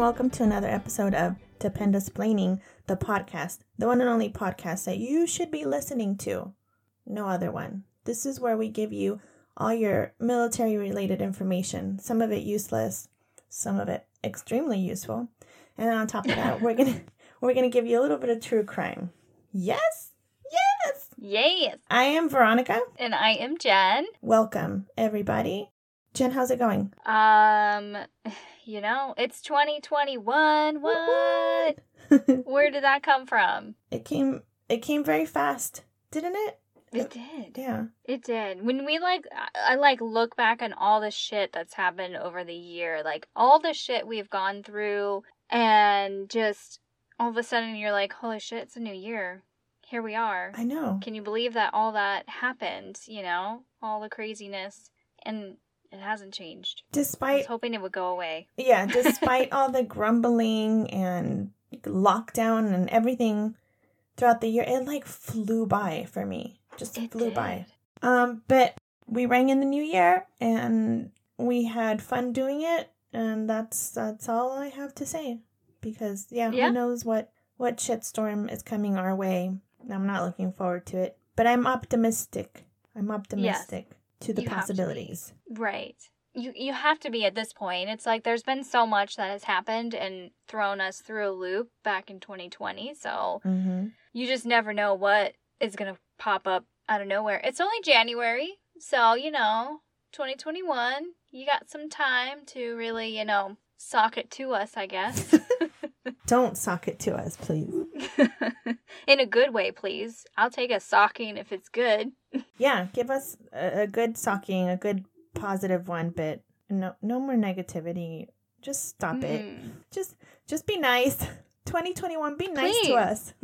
Welcome to another episode of Dependusplaining, the podcast, the one and only podcast that you should be listening to. No other one. This is where we give you all your military related information, some of it useless, some of it extremely useful. And on top of that, we're going to we're going to give you a little bit of true crime. Yes? Yes. Yes. I am Veronica. And I am Jen. Welcome, everybody. Jen, how's it going? Um, you know, it's 2021. What? Where did that come from? It came it came very fast, didn't it? It uh, did. Yeah. It did. When we like I I, like look back on all the shit that's happened over the year, like all the shit we've gone through and just all of a sudden you're like, "Holy shit, it's a new year." Here we are. I know. Can you believe that all that happened, you know? All the craziness and it hasn't changed. I was Despite hoping it would go away. yeah, despite all the grumbling and lockdown and everything throughout the year, it like flew by for me. Just It flew did. by. Um, but we rang in the new year and we had fun doing it, and that's that's all I have to say. Because yeah, Yeah. who knows what what shitstorm is coming our way. I'm not looking forward to it, but I'm optimistic. I'm optimistic to the You have to possibilities. Right. You you have to be at this point. It's like there's been so much that has happened and thrown us through a loop back in 2020. So Mm-hmm. you just never know what is going to pop up out of nowhere. It's only January. So, you know, 2021, you got some time to really, you know, sock it to us, I guess. Don't sock it to us, please. in a good way, please. I'll take a socking if it's good. Yeah, give us a, a good socking, a good positive one, but no no more negativity. Just stop it. Mhm. Just just be nice. 2021, be nice to us.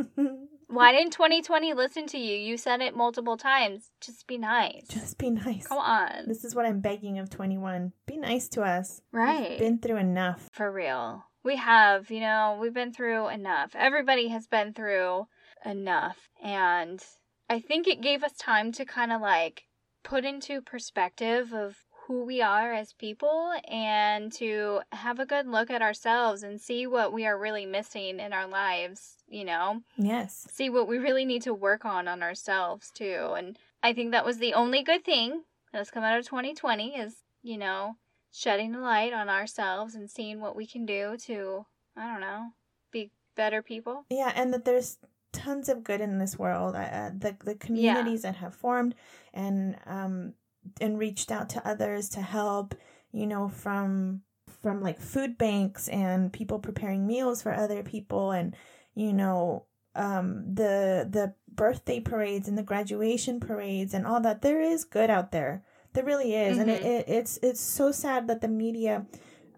Why didn't 2020 listen to you? You said it multiple times. Just be nice. just be nice. Come on. This is what I'm begging of 21. Be nice to us. We've Right. been through enough. For real. We have, you know, we've been through enough. Everybody has been through enough. And I think it gave us time to kind of like put into perspective of who we are as people and to have a good look at ourselves and see what we are really missing in our lives, you know? Yes. see what we really need to work on on ourselves too and i think that was the only good thing that's come out of 2020 is you know shedding a light on ourselves and seeing what we can do to i don't know be better people Yeah, and that there's tons of good in this world. Uh, Uh, the the communities that have formed and um and reached out to others to help. You know, from from like food banks and people preparing meals for other people, and you know um the the birthday parades and the graduation parades and all that. There is good out there. There really is, and it, Mhm. it it's it's so sad that the media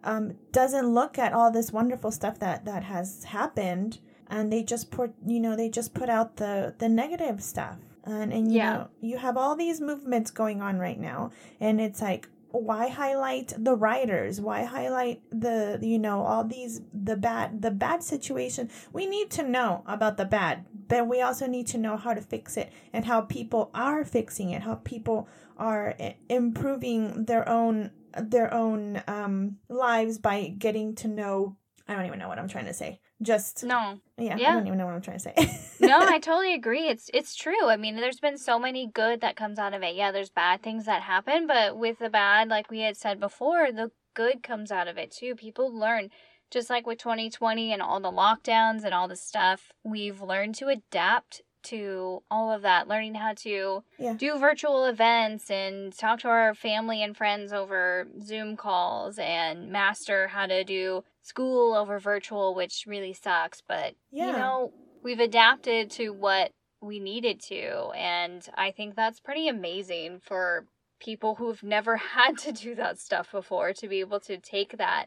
um, doesn't look at all this wonderful stuff that that has happened and they just put you know they just put out the the negative stuff and and you Yeah. know you have all these movements going on right now and it's like why highlight the writers why highlight the you know all these the bad the bad situation we need to know about the bad but we also need to know how to fix it and how people are fixing it how people are improving their own their own um lives by getting to know I don't even know what I'm trying to say. Just no. Yeah, I don't even know what I'm trying to say. no i totally agree. It's it's true. I mean there's been so many good that comes out of it. Yeah there's bad things that happen but with the bad like we had said before the good comes out of it too. People learn. Just like with 2020 and all the lockdowns and all the stuff we've learned to adapt to all of that. Learning how to Yeah. do virtual events and talk to our family and friends over zoom calls and master how to do school over virtual which really sucks but Yeah. you know we've adapted to what we needed to and i think that's pretty amazing for people who've never had to do that stuff before to be able to take that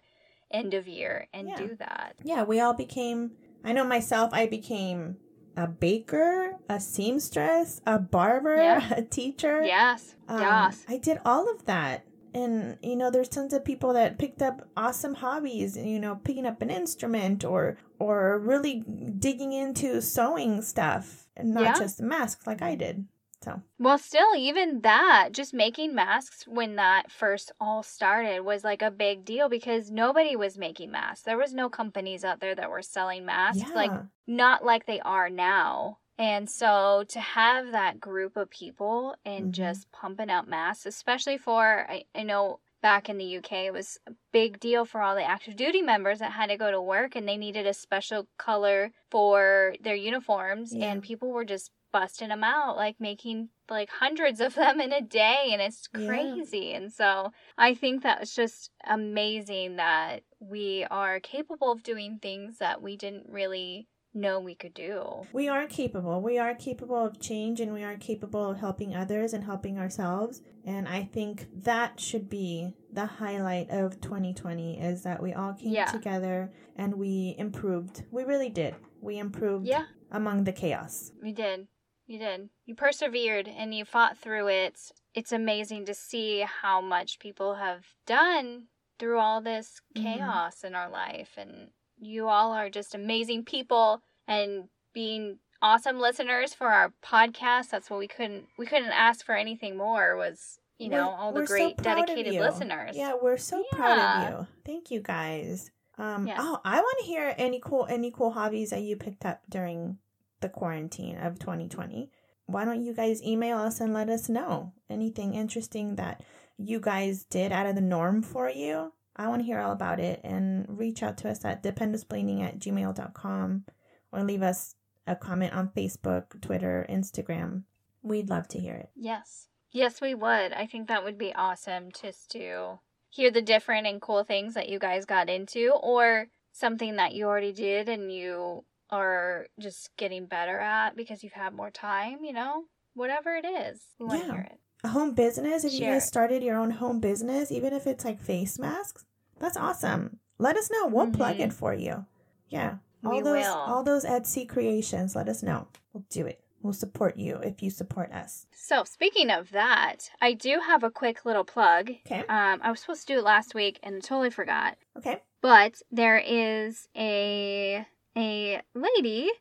end of year and Yeah. do that yeah, we all became I know myself I became a baker, a seamstress, a barber, Yeah. a teacher. yes Um, yes I did all of that. And, you know, there's tons of people that picked up awesome hobbies, you know, picking up an instrument or, or really digging into sewing stuff and not Yeah. just masks like I did. So, Well, still, even that, just making masks when that first all started was like a big deal because nobody was making masks. There was no companies out there that were selling masks, yeah. like not like they are now. And so to have that group of people and Mhm. just pumping out masks, especially for, I, I know back in the UK, it was a big deal for all the active duty members that had to go to work and they needed a special color for their uniforms. Yeah. And people were just busting them out, like making like hundreds of them in a day. And it's Yeah. crazy. And so I think that was just amazing that we are capable of doing things that we didn't really know we could do. we are capable. We are capable of change and we are capable of helping others and helping ourselves. And I think that should be the highlight of 2020 is that we all came Yeah. together and we improved. We really did. We improved Yeah, among the chaos. you did. You did. You persevered and you fought through it. It's amazing to see how much people have done through all this Mhm. chaos in our life. And you all are just amazing people and being awesome listeners for our podcast. That's what we couldn't we couldn't ask for anything more was, you know, We're- all the we're so great dedicated listeners. Yeah, we're so proud of you. Thank you guys. Um Yeah. oh, I want to hear any cool any cool hobbies that you picked up during the quarantine of 2020. Why don't you guys email us and let us know anything interesting that you guys did out of the norm for you? I want to hear all about it and reach out to us at dependusplaining at gmail.com or leave us a comment on Facebook, Twitter, Instagram. We'd love to hear it. Yes. Yes, we would. I think that would be awesome just to hear the different and cool things that you guys got into or something that you already did and you are just getting better at because you've had more time, you know? Whatever it is. We want to Yeah. hear it. A home business if you Share. guys started your own home business even if it's like face masks that's awesome. Let us know. We'll plug Mhm. it for you. Yeah. All We those will. all those etsy creations let us know. We'll do it. We'll support you if you support us. So, speaking of that, I do have a quick little plug. okay. Um, I was supposed to do it last week and totally forgot. okay. But there is a a lady,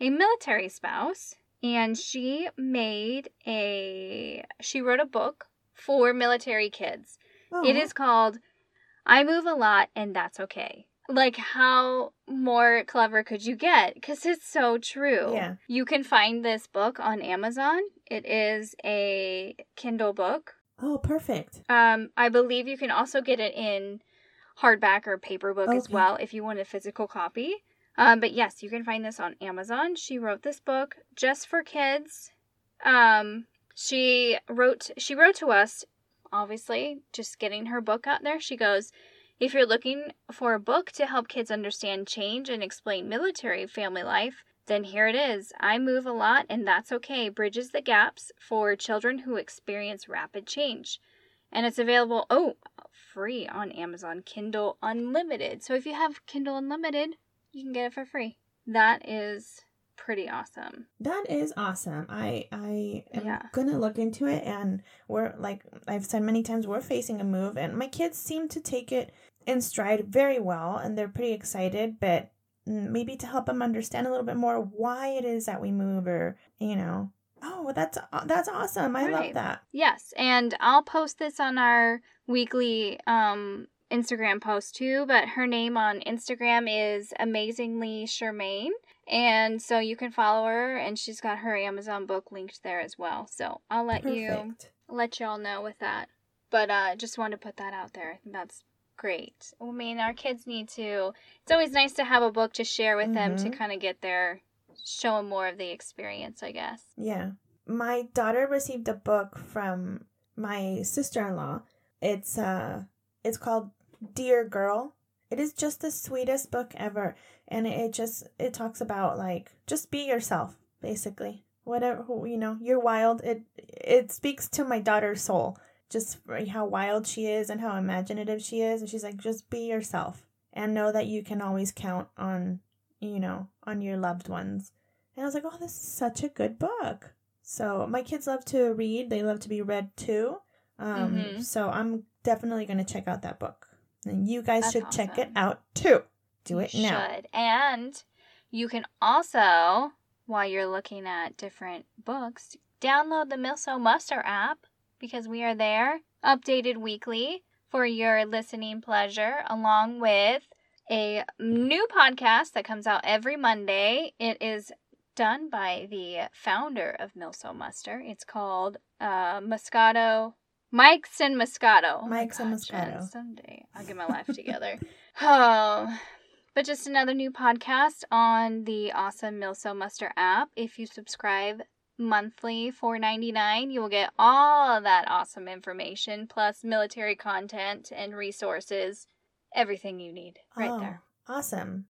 a military spouse, and she made a she wrote a book for military kids. It Aw. is called I Move a Lot and That's Okay. Like how more clever could you get? Cuz it's so true. Yeah. You can find this book on Amazon. It is a Kindle book. oh perfect Um, I believe you can also get it in hardback or paper book as well if you want a physical copy. Um, but yes, you can find this on Amazon. She wrote this book just for kids. Um, she wrote she wrote to us, obviously, just getting her book out there. She goes, if you're looking for a book to help kids understand change and explain military family life, then here it is. I move a lot and that's okay. Bridges the gaps for children who experience rapid change. And it's available, oh, free on Amazon Kindle Unlimited. So if you have Kindle Unlimited, you can get it for free. That is pretty awesome. that is awesome i i am Yeah. gonna look into it and we're like i've said many times we're facing a move and my kids seem to take it in stride very well and they're pretty excited but mm, maybe to help them understand a little bit more why it is that we move or you know oh that's that's awesome i love that Yes, and I'll post this on our weekly um Instagram post too, but her name on Instagram is amazingly Charmaine. And so you can follow her and she's got her Amazon book linked there as well. So I'll let you let y'all know with that. But uh just wanted to put that out there. I think that's great. I mean, our kids need to. It's always nice to have a book to share with them to Mhm. kind of get their show them more of the experience, I guess. Yeah. My daughter received a book from my sister-in-law. It's uh it's called Dear Girl. It is just the sweetest book ever and it just it talks about like just be yourself basically. Whatever you know, you're wild. It it speaks to my daughter's soul. Just how wild she is and how imaginative she is and she's like just be yourself and know that you can always count on you know, on your loved ones. And I was like, "Oh, this is such a good book." So my kids love to read; they love to be read too. Um, Mhm. So I'm definitely going to check out that book, and you guys That's should check it out too. Do it You now. Should. And you can also, while you're looking at different books, download the Milso Muster app because we are there, updated weekly for your listening pleasure, along with a new podcast that comes out every Monday. It is done by the founder of Milso Muster. It's called uh, Moscato. Mike's and Moscato. Oh Mike's and God, Jen, Moscato. Someday I'll get my life together. Oh, but just another new podcast on the awesome Milso Muster app. If you subscribe monthly for 99 you will get all that awesome information plus military content and resources everything you need right Oh, there Awesome.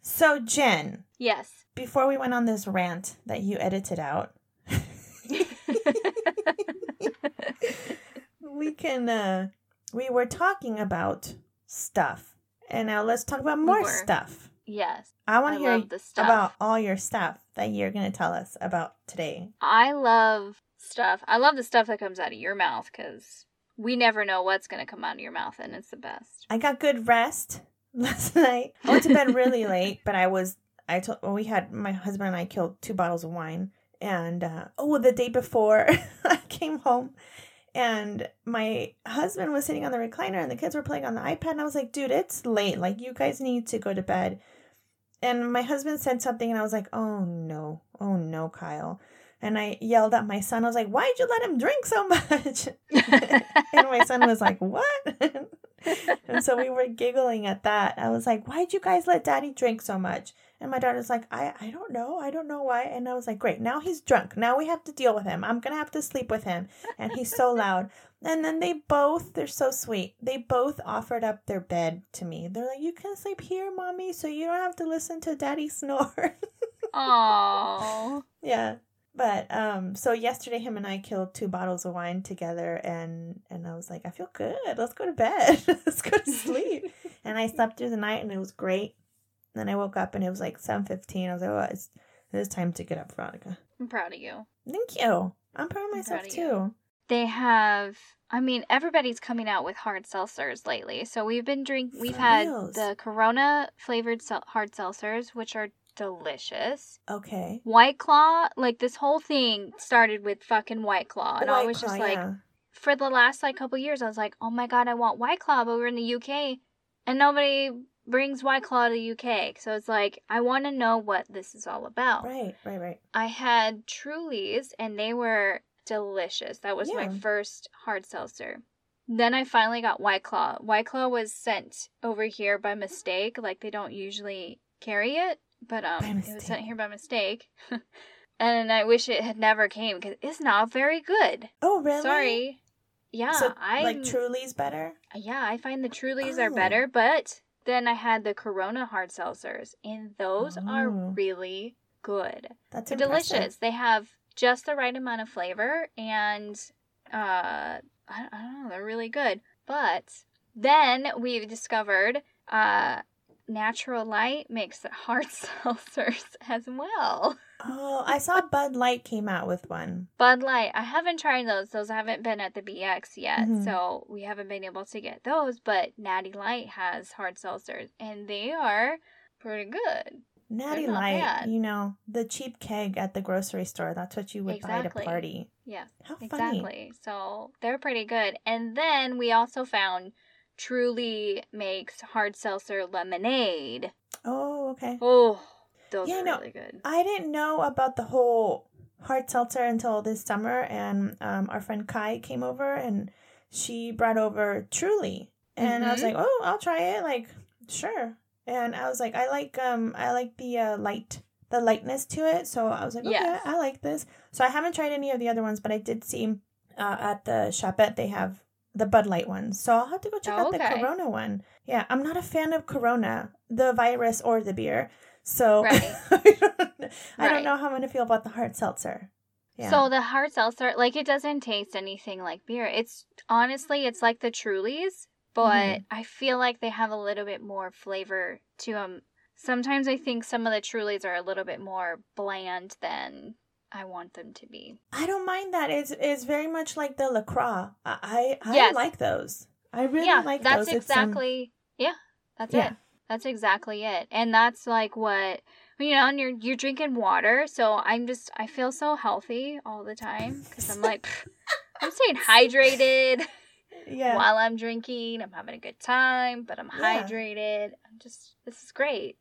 So, Jen, yes before we went on this rant that you edited out, we can uh we were talking about stuff. And now let's talk about more were. stuff. yes I want to hear love the stuff. about all your stuff that you're going to tell us about today. i love stuff i love the stuff that comes out of your mouth because we never know what's going to come out of your mouth and it's the best I got good rest last night. I went to bed really late, but I was I told well, we had my husband and I killed two bottles of wine, and uh, oh, the day before I came home, and my husband was sitting on the recliner, and the kids were playing on the iPad, and I was like, dude, it's late. Like you guys need to go to bed. And my husband said something, and I was like, oh no, oh no, Kyle. And I yelled at my son. I was like, "Why'd you let him drink so much?" and my son was like, "What?" and so we were giggling at that. I was like, "Why'd you guys let Daddy drink so much?" And my daughter's like, "I I don't know. I don't know why." And I was like, "Great. Now he's drunk. Now we have to deal with him. I'm gonna have to sleep with him." And he's so loud. And then they both, they're so sweet. They both offered up their bed to me. They're like, "You can sleep here, mommy, so you don't have to listen to Daddy snore." oh Yeah. But um so yesterday him and I killed two bottles of wine together and and I was like, I feel good. Let's go to bed. Let's go to sleep. and I slept through the night and it was great. Then I woke up and it was like seven fifteen. I was like, Oh, it's it is time to get up, Veronica. i'm proud of you Thank you. I'm proud of myself proud of you. too. they have i mean everybody's coming out with hard seltzers lately so we've been drink we've For had reals? the corona flavored hard seltzers which are delicious Okay. white claw like this whole thing started with fucking white claw and i White was just like yeah. for the last like couple years i was like oh my god i want white claw but we're in the uk and nobody brings white claw to the uk so it's like i want to know what this is all about Right, right, right. I had Trulies and they were delicious. That was my first hard seltzer. Then I finally got White Claw. White Claw was sent over here by mistake. Like they don't usually carry it, but um, it was sent here by mistake. and I wish it had never came because it's not very good. Oh really? Sorry. Yeah, So I like Truly's better? yeah, I find the Trulies are Oh. better, but then I had the Corona hard seltzers, and those are Oh. really good. That's They're impressive. delicious. They have just the right amount of flavor, and uh, I, I don't know, they're really good. But then we've discovered uh, Natural Light makes hard seltzers as well. Oh, I saw Bud Light came out with one. Bud Light, I haven't tried those. Those haven't been at the BX yet, Mhm. so we haven't been able to get those. But Natty Light has hard seltzers, and they are pretty good. Natty Light, bad. you know, the cheap keg at the grocery store. That's what you would buy at a party. Yes. How funny. Exactly. So they're pretty good. And then we also found Truly makes hard seltzer lemonade. Oh, okay. Oh, those Yeah, are no, really good. I didn't know about the whole hard seltzer until this summer, and um, our friend Kai came over and she brought over Truly, and I was Mhm. like, oh, I'll try it. Like, sure. And I was like, I like um, I like the uh, light, the lightness to it. So I was like, okay, Yes. I like this. So I haven't tried any of the other ones, but I did see uh, at the shopette they have the Bud Light ones. So I'll have to go check Oh, out the. Corona one. Yeah, I'm not a fan of Corona, the virus or the beer. So Right. I, don't, I don't know how I'm gonna feel about the hard seltzer. Yeah. So the hard seltzer, like it doesn't taste anything like beer. It's honestly, it's like the Trulies, but Mhm. I feel like they have a little bit more flavor to them. Sometimes I think some of the Trulies are a little bit more bland than I want them to be. I don't mind that. It's it's very much like the Lacroix. I I, I Yes. like those. I really yeah, like that's those. Um, exactly. yeah, that's Yeah. it. That's exactly it, and that's like what. You know, and you're you're drinking water. So I'm just I feel so healthy all the time because I'm like I'm staying hydrated Yeah. while I'm drinking. I'm having a good time, but I'm Yeah. hydrated. I'm just this is great.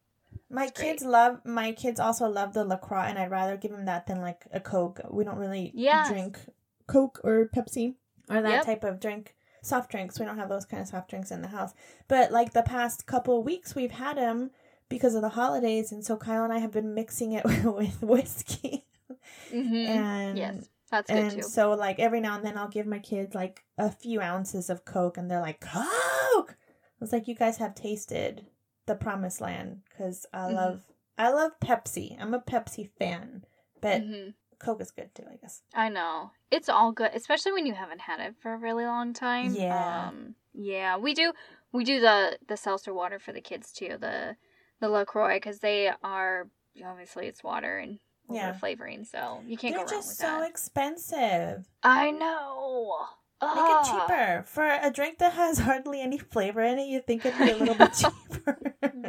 My It's great. kids love my kids also love the LaCroix and I'd rather give them that than like a Coke. We don't really Yes. drink Coke or Pepsi or that Yep. type of drink. Soft drinks. We don't have those kind of soft drinks in the house. But like the past couple of weeks we've had them because of the holidays and so Kyle and I have been mixing it with whiskey. Mm-hmm. And yes, that's good and too. so like every now and then I'll give my kids like a few ounces of Coke and they're like, Coke! It's like you guys have tasted the promised land because I Mhm. love I love Pepsi. I'm a Pepsi fan. But hmm Coke is good too, I guess. I know it's all good, especially when you haven't had it for a really long time. Yeah. um, yeah. We do we do the the seltzer water for the kids too. The the Lacroix because they are obviously it's water and a little bit Yeah. flavoring, so you can't They're go wrong just with so that. expensive. I know. Make it Ah. cheaper. For a drink that has hardly any flavor in it, you think it'd be a little bit cheaper.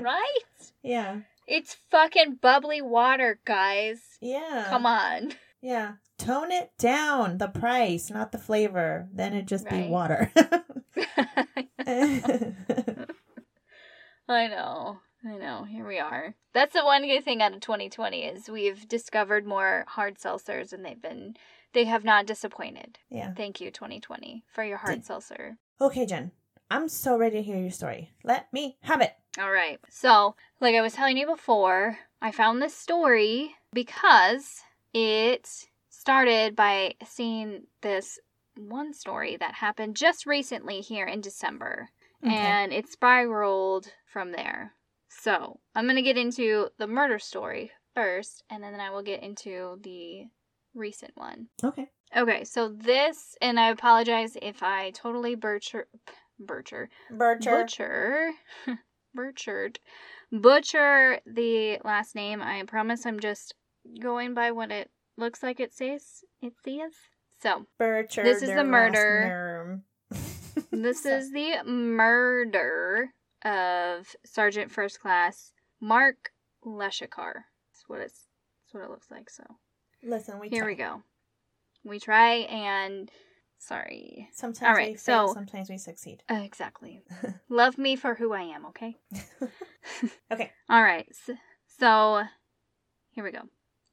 right? Yeah. It's fucking bubbly water, guys. Yeah. Come on. Yeah. Tone it down, the price, not the flavor. Then it'd just be water. I know. I know. Here we are. That's the one good thing out of 2020 is we've discovered more hard seltzers and they've been they have not disappointed. yeah. Thank you 2020 for your hard Did- seltzer. Okay, Jen. I'm so ready to hear your story. Let me have it. All right. So, like I was telling you before, I found this story because it started by seeing this one story that happened just recently here in December. Okay. And it spiraled from there. So, I'm going to get into the murder story first, and then I will get into the recent one. Okay. Okay, so this, and I apologize if I totally butcher, butcher, Bircher. butcher, butchered, butcher the last name. I promise I'm just going by what it looks like it says. It says. So, Bircher. This is the murder. this is the murder of Sergeant First Class Mark Leshikar. That's what it's. That's what it looks like. So Listen, we here we go. We try and sorry. Sometimes All right, we fail, so- sometimes we succeed. Uh, exactly. Love me for who I am, okay? Okay. All right. So, so here we go.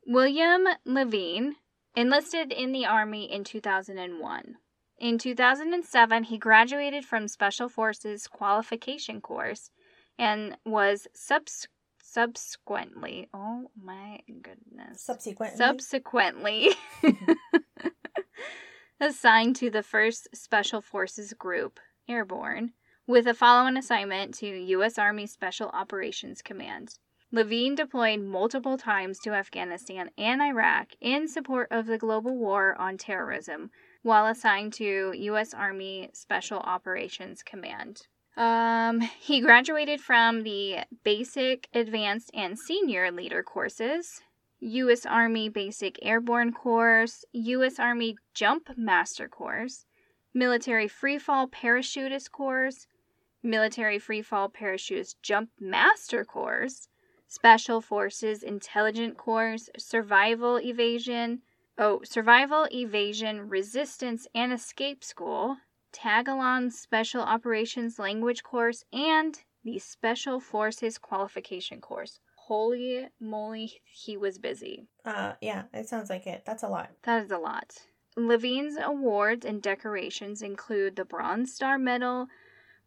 William Levine enlisted in the Army in 2001. In 2007, he graduated from Special Forces qualification course and was subs- subsequently, oh my goodness. Subsequently. Subsequently assigned to the 1st Special Forces Group, Airborne, with a follow on assignment to U.S. Army Special Operations Command. Levine deployed multiple times to Afghanistan and Iraq in support of the global war on terrorism while assigned to U.S. Army Special Operations Command. Um, he graduated from the Basic, Advanced, and Senior Leader courses, U.S. Army Basic Airborne Course, U.S. Army Jump Master Course, Military Freefall Parachutist Course, Military Freefall Parachutist Jump Master Course, Special Forces Intelligent Course, Survival Evasion, oh, Survival Evasion Resistance and Escape School, Tagalog Special Operations Language Course, and the Special Forces Qualification Course. Holy moly, he was busy. Uh, yeah, it sounds like it. That's a lot. That is a lot. Levine's awards and decorations include the Bronze Star Medal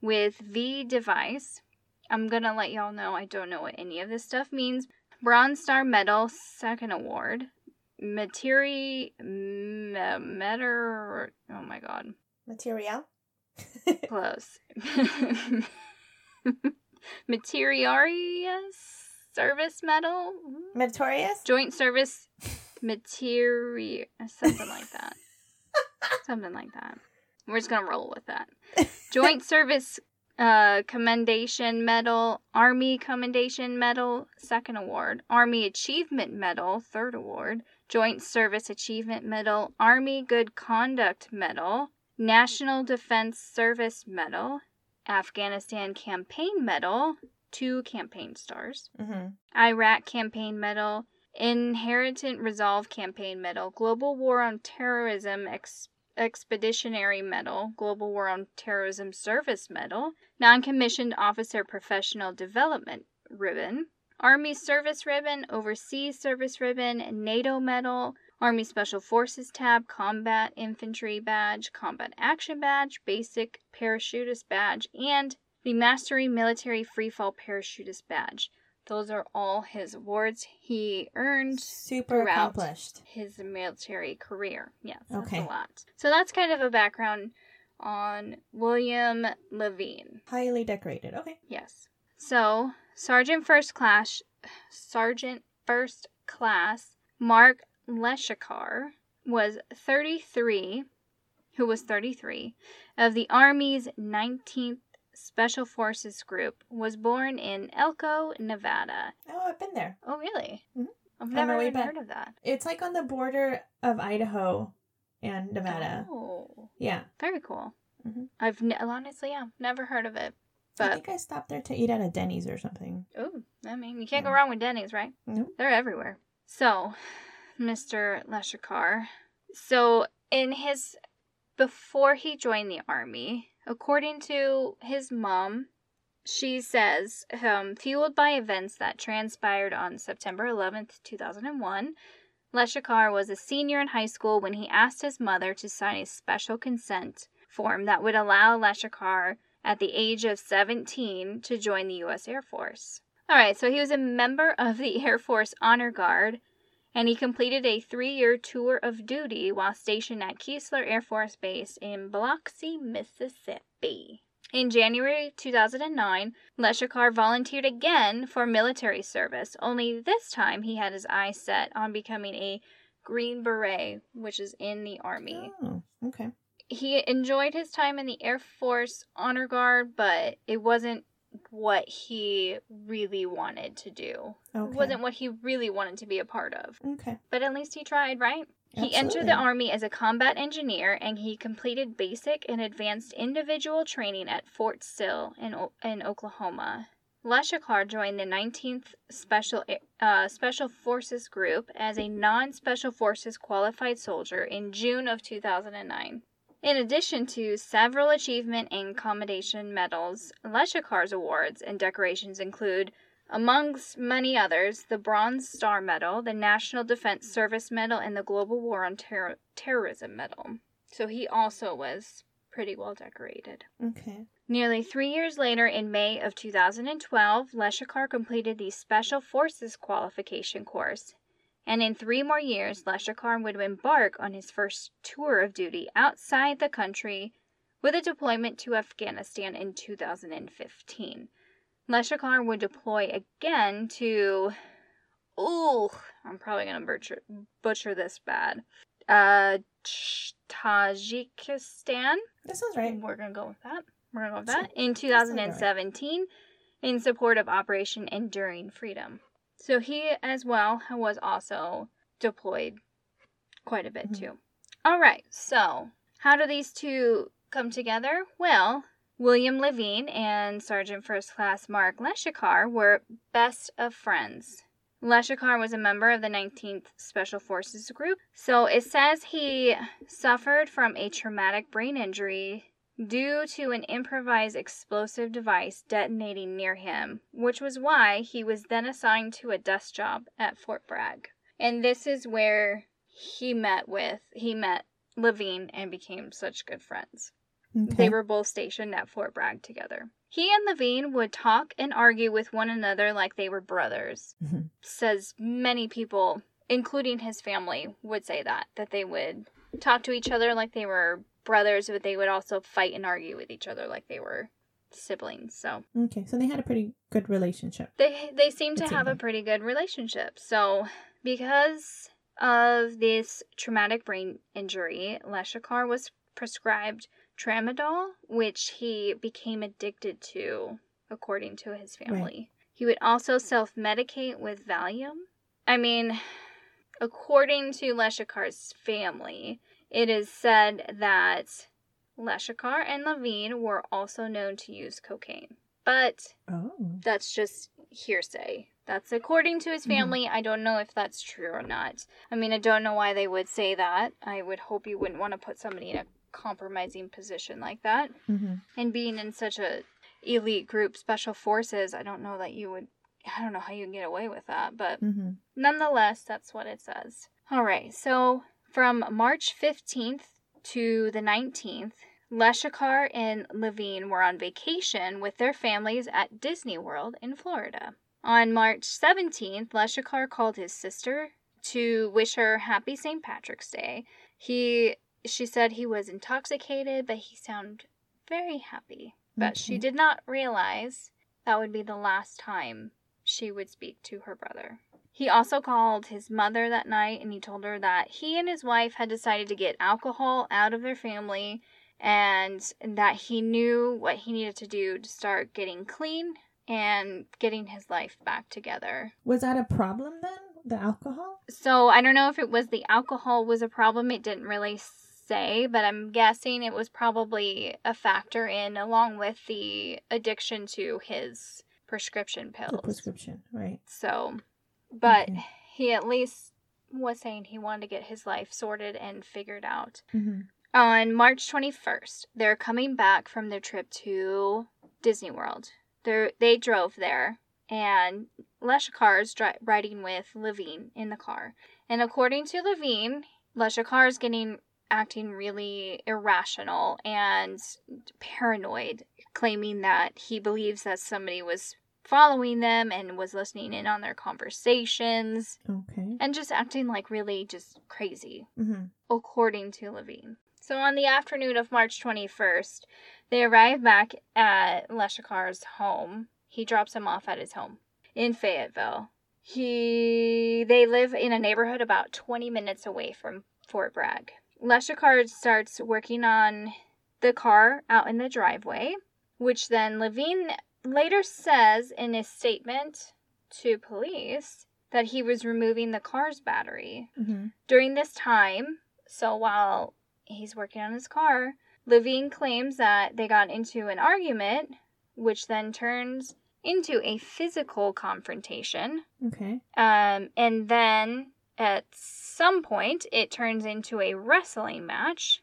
with V device. I'm gonna let y'all know I don't know what any of this stuff means. Bronze Star Medal, second award. Materi. Meter. Oh my god. Material. Close. Materiarius Service Medal? Meritorious. Joint Service material. Something like that. Something like that. We're just gonna roll with that. Joint Service uh, Commendation Medal, Army Commendation Medal, second award, Army Achievement Medal, third award, Joint Service Achievement Medal, Army Good Conduct Medal, National Defense Service Medal, Afghanistan Campaign Medal, two campaign stars, Mm-hmm. Iraq Campaign Medal, Inherent Resolve Campaign Medal, Global War on Terrorism Ex- Expeditionary Medal, Global War on Terrorism Service Medal, Non Commissioned Officer Professional Development Ribbon, Army Service Ribbon, Overseas Service Ribbon, NATO Medal, Army Special Forces Tab, Combat Infantry Badge, Combat Action Badge, Basic Parachutist Badge, and the Mastery Military Freefall Parachutist Badge. Those are all his awards he earned Super accomplished. his military career. Yes, that's Okay. a lot. So that's kind of a background on William Levine. Highly decorated. Okay. Yes. So, Sergeant First Class, Sergeant First Class Mark Leshikar was 33, who was 33, of the Army's 19th Special Forces Group, was born in Elko, Nevada. Oh, I've been there. Oh, really? Mhm. I've never even back. heard of that. It's like on the border of Idaho and Nevada. Oh, Yeah. very cool. Mhm. I've ne- honestly, yeah, never heard of it. But I think I stopped there to eat at a Denny's or something. oh, I mean, you can't Yeah. go wrong with Denny's, right? Nope. They're everywhere. So, Mr. Leshikar. So, in his before he joined the army, according to his mom, she says, um, fueled by events that transpired on September 11th, 2001, Leshikar was a senior in high school when he asked his mother to sign a special consent form that would allow Leshikar at the age of 17 to join the U.S. Air Force. All right, so he was a member of the Air Force Honor Guard, and he completed a three year tour of duty while stationed at Keesler Air Force Base in Biloxi, Mississippi. In January 2009, Leshikar volunteered again for military service, only this time he had his eyes set on becoming a Green Beret, which is in the Army Oh, okay. he enjoyed his time in the Air Force Honor Guard, but it wasn't what he really wanted to do. Okay. It wasn't what he really wanted to be a part of. Okay. But at least he tried, right? He entered the Army as a combat engineer and he completed basic and advanced individual training at Fort Sill in, O- in Oklahoma. Leshikar joined the 19th Special uh, Special Forces Group as a non-Special Forces qualified soldier in June of 2009. In addition to several achievement and commendation medals, Leshikar's awards and decorations include amongst many others, the Bronze Star Medal, the National Defense Service Medal, and the Global War on Terror Terrorism Medal. So he also was pretty well decorated. Okay. Nearly three years later, in May of 2012, Leshikar completed the Special Forces qualification course. And in three more years, Leshikar would embark on his first tour of duty outside the country with a deployment to Afghanistan in 2015. Leshikar would deploy again to. Ooh, I'm probably going to butcher, butcher this bad. Uh, Tajikistan. That sounds right. We're gonna go with that. We're gonna go with that. In 2017, in support of Operation Enduring Freedom. So he, as well, was also deployed quite a bit Mhm. too. All right. So how do these two come together? Well, William Levine and Sergeant First Class Mark Leshikar were best of friends. Leshikar was a member of the 19th Special Forces Group. So it says he suffered from a traumatic brain injury due to an improvised explosive device detonating near him, which was why he was then assigned to a desk job at Fort Bragg. And this is where he met with he met Levine and became such good friends. Okay. They were both stationed at Fort Bragg together. He and Levine would talk and argue with one another like they were brothers. Mhm. Says many people, including his family, would say that, that they would talk to each other like they were brothers, but they would also fight and argue with each other like they were siblings. So Okay. So they had a pretty good relationship. they they seem to have a pretty good relationship. So because of this traumatic brain injury, Leshikar was prescribed tramadol, which he became addicted to, according to his family. He would also self-medicate with Valium. I mean, according to Leshikar's family, it is said that Leshikar and Levine were also known to use cocaine. but Oh. that's just hearsay. That's according to his Mhm. family. I don't know if that's true or not. I mean, I don't know why they would say that. I would hope you wouldn't want to put somebody in a compromising position like that. Mm-hmm. And being in such a elite group, special forces, I don't know that you would. I don't know how you can get away with that, but Mm-hmm. nonetheless, that's what it says. All right, so from March 15th to the 19th, Leshikar and Levine were on vacation with their families at Disney World in Florida. On March 17th, Leshikar called his sister to wish her happy St. Patrick's Day. He she said he was intoxicated, but he sounded very happy. But she did not realize that would be the last time she would speak to her brother. He also called his mother that night and he told her that he and his wife had decided to get alcohol out of their family and that he knew what he needed to do to start getting clean and getting his life back together. Was that a problem then? The alcohol? So I don't know if it was the alcohol was a problem. It didn't really say, but I'm guessing it was probably a factor in along with the addiction to his prescription pills. The prescription, right? So, but Okay. he at least was saying he wanted to get his life sorted and figured out. Mm-hmm. On March 21st, they're coming back from their trip to Disney World. They they drove there, and Leshikar is dri- riding with Levine in the car. And according to Levine, Leshikar is getting acting really irrational and paranoid, claiming that he believes that somebody was following them and was listening in on their conversations Okay. and just acting like really just crazy Mm-hmm. according to Levine. So on the afternoon of March 21st, they arrive back at Leshikar's home. He drops him off at his home in Fayetteville. He they live in a neighborhood about 20 minutes away from Fort Bragg. Leshikar starts working on the car out in the driveway, which then Levine later says in his statement to police that he was removing the car's battery. Mm-hmm. During this time, so while he's working on his car, Levine claims that they got into an argument, which then turns into a physical confrontation. Okay. Um, and then at some point, it turns into a wrestling match,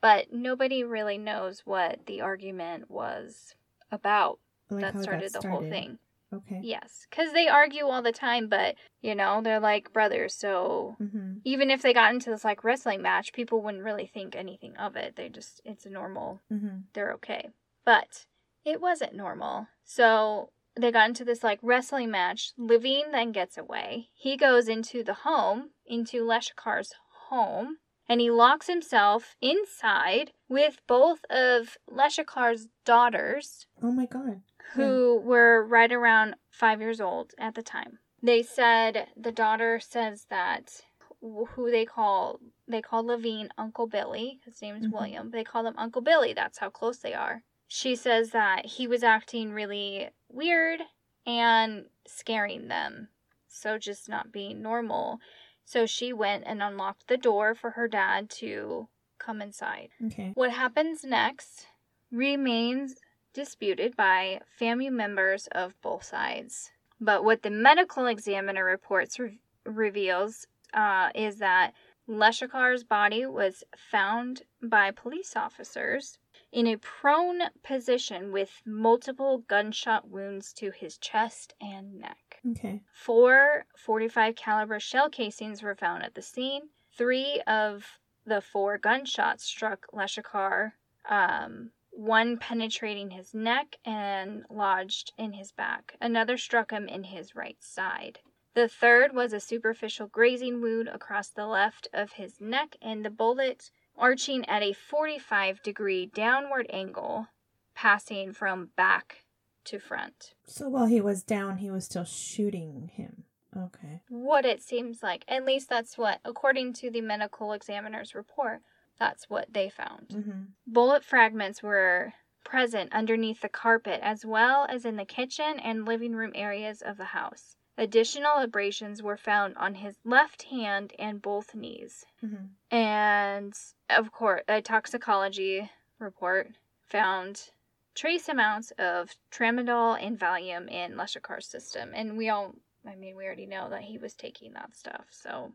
but nobody really knows what the argument was about Like that started the whole thing. Okay. Yes, because they argue all the time, but you know, they're like brothers, so Mm-hmm. even if they got into this like wrestling match, people wouldn't really think anything of it. They just, it's a normal, Mm-hmm. they're okay. But it wasn't normal. So they got into this like wrestling match. Levine then gets away. He goes into the home, into Leshikar's home, and he locks himself inside with both of Leshikar's daughters Oh my god. Who were right around five years old at the time. They said the daughter says that who they call they call Levine Uncle Billy. His name is Mhm. William. They call him Uncle Billy. That's how close they are. She says that he was acting really weird and scaring them. So just not being normal. So she went and unlocked the door for her dad to come inside. Okay. What happens next remains disputed by family members of both sides. But what the medical examiner reports re- reveals uh, is that Leshikar's body was found by police officers in a prone position with multiple gunshot wounds to his chest and neck. Okay. Four 45 caliber shell casings were found at the scene. Three of the four gunshots struck Leshikar, um, one penetrating his neck and lodged in his back. Another struck him in his right side. The third was a superficial grazing wound across the left of his neck, and the bullet arching at a 45 degree downward angle, passing from back to front. So while he was down, he was still shooting him. Okay. what it seems like. At least that's what, according to the medical examiner's report, that's what they found. Mm-hmm. Bullet fragments were present underneath the carpet as well as in the kitchen and living room areas of the house. Additional abrasions were found on his left hand and both knees. Mm-hmm. And of course, a toxicology report found trace amounts of tramadol and Valium in Leshikar's system. And we all, I mean, we already know that he was taking that stuff. So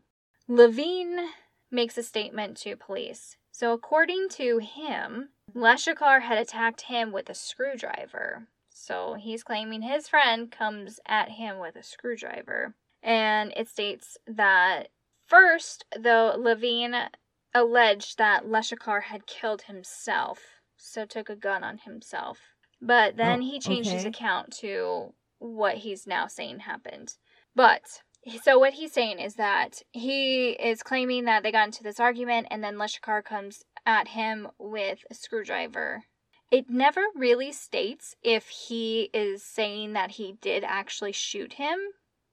Levine makes a statement to police. So, according to him, Leshikar had attacked him with a screwdriver. So, he's claiming his friend comes at him with a screwdriver. And it states that first, though, Lavigne alleged that Leshikar had killed himself, so took a gun on himself. But then Oh, he changed his account to what he's now saying happened. But so what he's saying is that he is claiming that they got into this argument and then Leshikar comes at him with a screwdriver. It never really states if he is saying that he did actually shoot him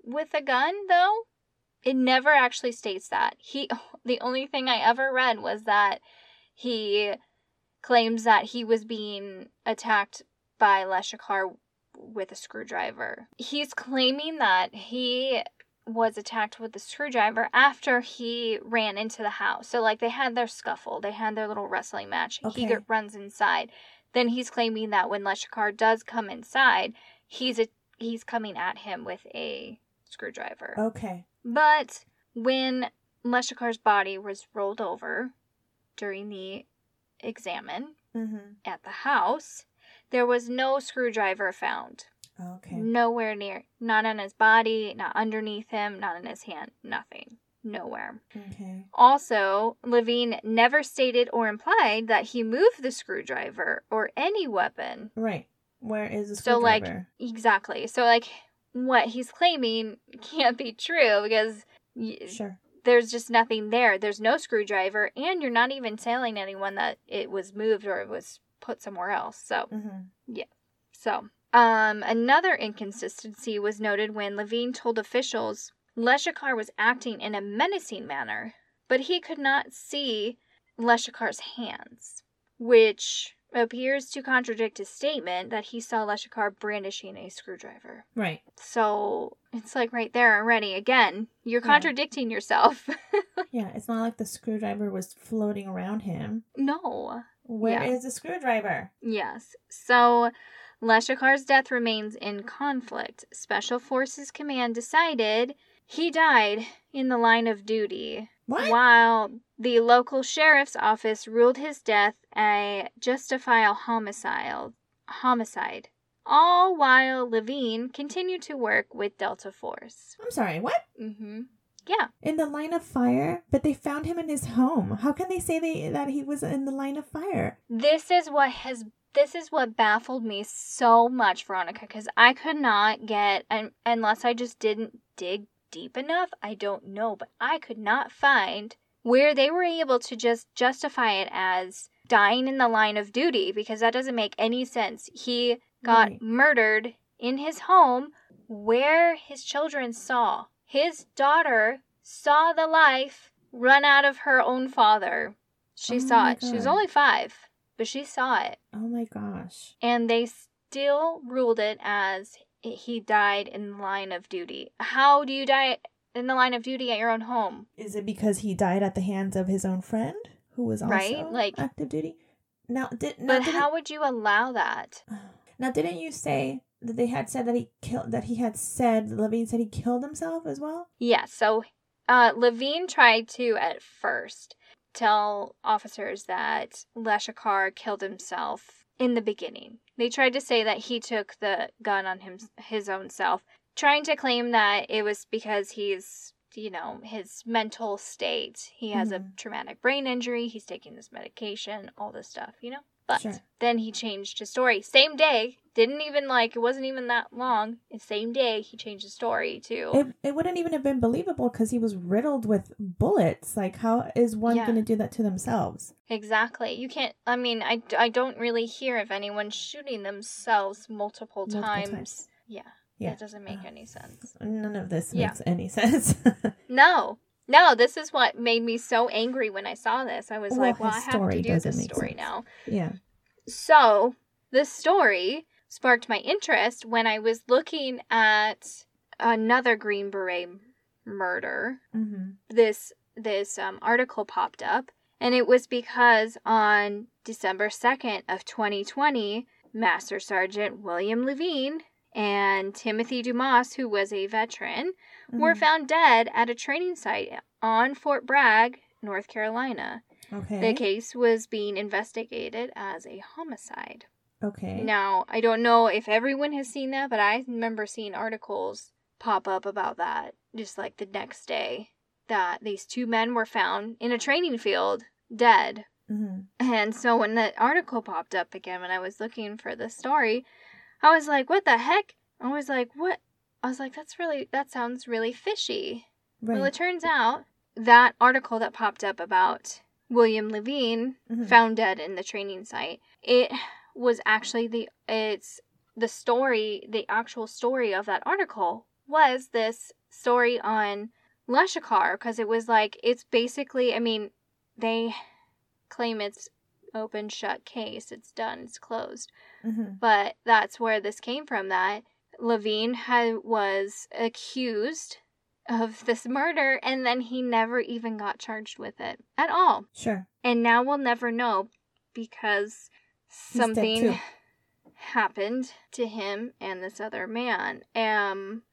with a gun though. It never actually states that. He the only thing I ever read was that he claims that he was being attacked by Leshikar with a screwdriver. He's claiming that he was attacked with a screwdriver after he ran into the house. So like they had their scuffle, they had their little wrestling match. He Okay. get, runs inside. Then he's claiming that when Leshikar does come inside, he's a, he's coming at him with a screwdriver. Okay. But when Leshikar's body was rolled over during the examine Mm-hmm. at the house, there was no screwdriver found. Okay. Nowhere near. Not on his body, not underneath him, not in his hand, nothing. Nowhere. Okay. Also, Lavigne never stated or implied that he moved the screwdriver or any weapon. Right. Where is the So, like, screwdriver? Exactly. So, like, what he's claiming can't be true because y- Sure. there's just nothing there. There's no screwdriver, and you're not even telling anyone that it was moved or it was put somewhere else. So, Mm-hmm. so um, another inconsistency was noted when Lavigne told officials Leshikar was acting in a menacing manner, but he could not see Leshikar's hands, which appears to contradict his statement that he saw Leshikar brandishing a screwdriver. Right. So it's like right there already. Again, you're Yeah. contradicting yourself. Yeah. It's not like the screwdriver was floating around him. no. Where is Yeah. the screwdriver? Yes. So Leshikar's death remains in conflict. Special Forces Command decided he died in the line of duty, What? while the local sheriff's office ruled his death a justifiable homicide. Homicide. All while Lavigne continued to work with Delta Force. I'm sorry. What? Mm-hmm. Yeah. In the line of fire? But they found him in his home. How can they say they that he was in the line of fire? This is what has this is what baffled me so much, Veronica, because I could not get and unless I just didn't dig deep enough, I don't know, but I could not find where they were able to just justify it as dying in the line of duty because that doesn't make any sense. He got Right. murdered in his home where his children saw. His daughter saw the life run out of her own father. She Oh saw it. She was only five, but she saw it. Oh my gosh. And they still ruled it as he died in the line of duty. How do you die in the line of duty at your own home? Is it because he died at the hands of his own friend who was also Right, like- active duty? Now, did now, But how would you allow that? now didn't you say that they had said that he killed that he had said Lavigne said he killed himself as well? Yeah, so uh, Lavigne tried to, at first, tell officers that Leshikar killed himself in the beginning. They tried to say that he took the gun on him, his own self, trying to claim that it was because he's, you know, his mental state. He has a Mhm. traumatic brain injury, he's taking this medication, all this stuff, you know? But Sure. then he changed his story. Same day, didn't even like, it wasn't even that long. Same day, he changed his story to. It, it wouldn't even have been believable because he was riddled with bullets. Like, how is one Yeah. going to do that to themselves? Exactly. You can't. I mean, I, I don't really hear of anyone shooting themselves multiple, Multiple times. times. Yeah. Yeah. That doesn't make Uh, any sense. None of this Yeah. makes any sense. No. No, this is what made me so angry when I saw this. I was Well, like, well, I have to do this story sense. now. yeah. So, the story sparked my interest when I was looking at another Green Beret murder Mm-hmm. this this um, article popped up and it was because on december 2nd of 2020 Master Sergeant William Lavigne and Timothy Dumas, who was a veteran, were Mhm. found dead at a training site on Fort Bragg, North Carolina. Okay. The case was being investigated as a homicide. okay. Now, I don't know if everyone has seen that, but I remember seeing articles pop up about that just like the next day that these two men were found in a training field dead. Mhm. And so when that article popped up again, when I was looking for the story, I was like, what the heck? I was like, what? I was like, that's really, that sounds really fishy. Right. Well, it turns out that article that popped up about William Lavigne Mhm. found dead in the training site, it was actually the it's the story, the actual story of that article was this story on Leshikar because it was like it's basically, I mean, they claim it's open shut case, it's done, it's closed Mhm. but that's where this came from that Lavigne had was accused of this murder and then he never even got charged with it at all. Sure. And now we'll never know because something happened to him and this other man. Um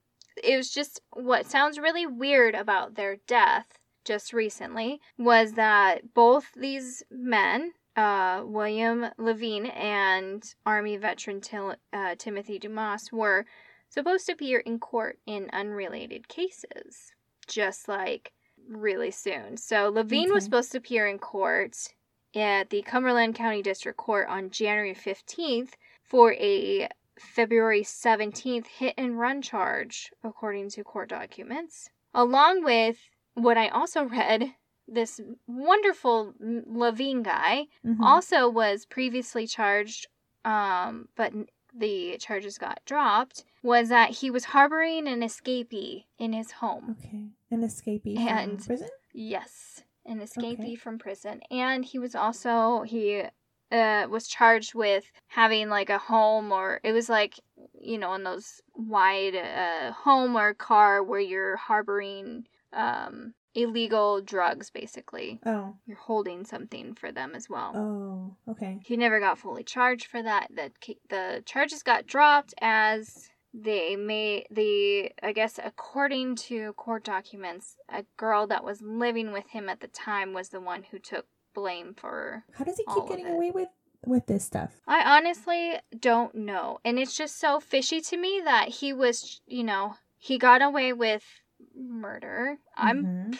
it was just what sounds really weird about their death just recently was that both these men uh, William Lavigne and Army veteran Til- uh, Timothy Dumas were supposed to appear in court in unrelated cases, just like really soon. So Lavigne was supposed to appear in court at the Cumberland County District Court on January 15th for a February 17th hit and run charge, according to court documents, along with what I also read. This wonderful Lavigne guy Mhm. also was previously charged, um, but the charges got dropped, was that he was harboring an escapee in his home. Okay. An escapee from prison? Yes, an escapee Okay. from prison. And he was also, he uh, was charged with having like a home or it was like, you know, in those wide uh, home or car where you're harboring um, illegal drugs, basically. Oh. You're holding something for them as well. Oh. Okay. He never got fully charged for that. The the charges got dropped as they made the I guess according to court documents, a girl that was living with him at the time was the one who took blame for. How does he keep getting away with with this stuff? I honestly don't know, and it's just so fishy to me that he was, you know, he got away with murder. I'm Mhm.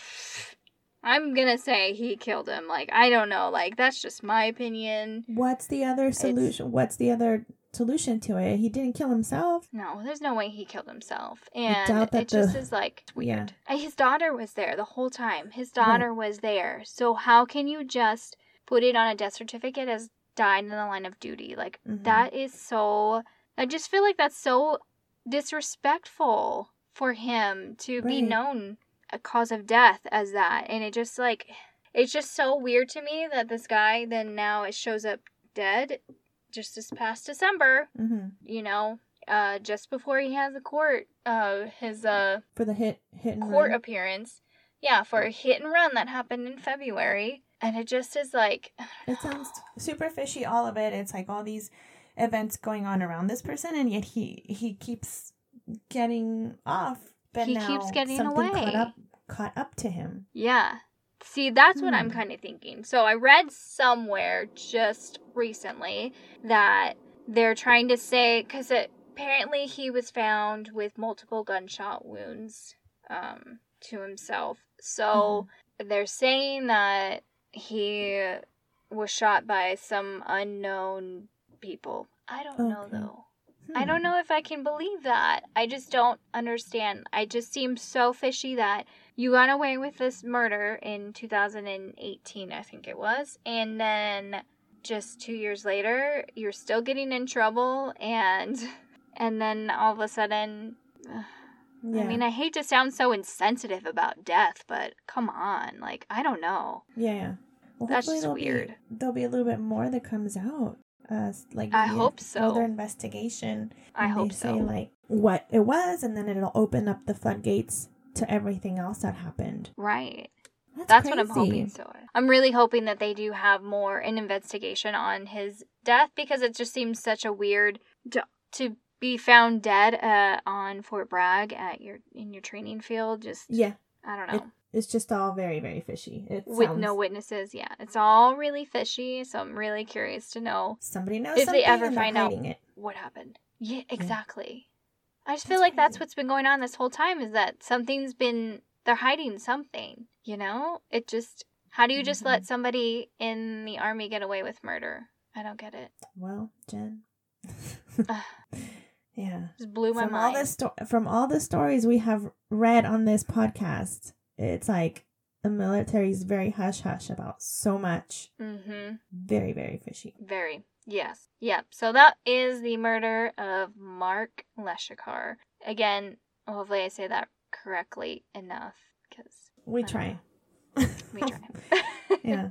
I'm gonna say he killed him. Like I don't know. Like that's just my opinion. What's the other solution? What's the other solution to it? He didn't kill himself. No, there's no way he killed himself. And it just the- is like weird. And His daughter was there the whole time. His daughter was there. So how can you just put it on a death certificate as died in the line of duty? Like Mhm. that is so I just feel like that's so disrespectful for him to be known a cause of death as that. And it just like it's just so weird to me that this guy then now it shows up dead just this past December Mhm. you know, uh, just before he has a court, uh, his uh, For the hit hit and court run. appearance. Yeah, for a hit and run that happened in February, and it just is like, It sounds super fishy. All of it. It's like all these events going on around this person, and yet he he keeps getting off. But He now keeps getting something away. Caught up, caught up to him. yeah. See, that's what I'm Hmm. kind of thinking. So I read somewhere just recently that they're trying to say because apparently he was found with multiple gunshot wounds um, to himself. So they're saying that he was shot by some unknown people. I don't know Okay. I Hmm. don't know if I can believe that. I just don't understand. I just seem so fishy that you got away with this murder in 2018, I think it was, and then just 2 years later, you're still getting in trouble and and then all of a sudden Yeah. I mean, I hate to sound so insensitive about death, but come on. Like, I don't know. yeah, yeah. Well, That's just weird. Be, there'll be a little bit more that comes out. Uh, like I hope so. Further investigation. I hope so. Like what it was, and then it'll open up the floodgates to everything else that happened. right. That's, That's what I'm hoping for. I'm really hoping that they do have more an investigation on his death because it just seems such a weird to, to be found dead uh, on Fort Bragg at your in your training field. Just Yeah, I don't It know. it's just all very, very fishy. It With sounds- no witnesses, yeah, it's all really fishy. So I'm really curious to know Somebody knows If they ever find out- it. what happened. Yeah, exactly. I just That's feel like that's what's been going on this whole time is that something's been they're hiding something, you know? It just how do you just let Mhm. somebody in the army get away with murder? I don't get it. Well, Jen. Yeah. Just blew my From all the sto- from all the stories we have read on this podcast, it's like the military is very hush hush about so much. mm-hmm. Very, very fishy. Very. Yes. Yep. So that is the murder of Mark Leshikar. Again, hopefully I say that correctly enough because We try. we try. yeah.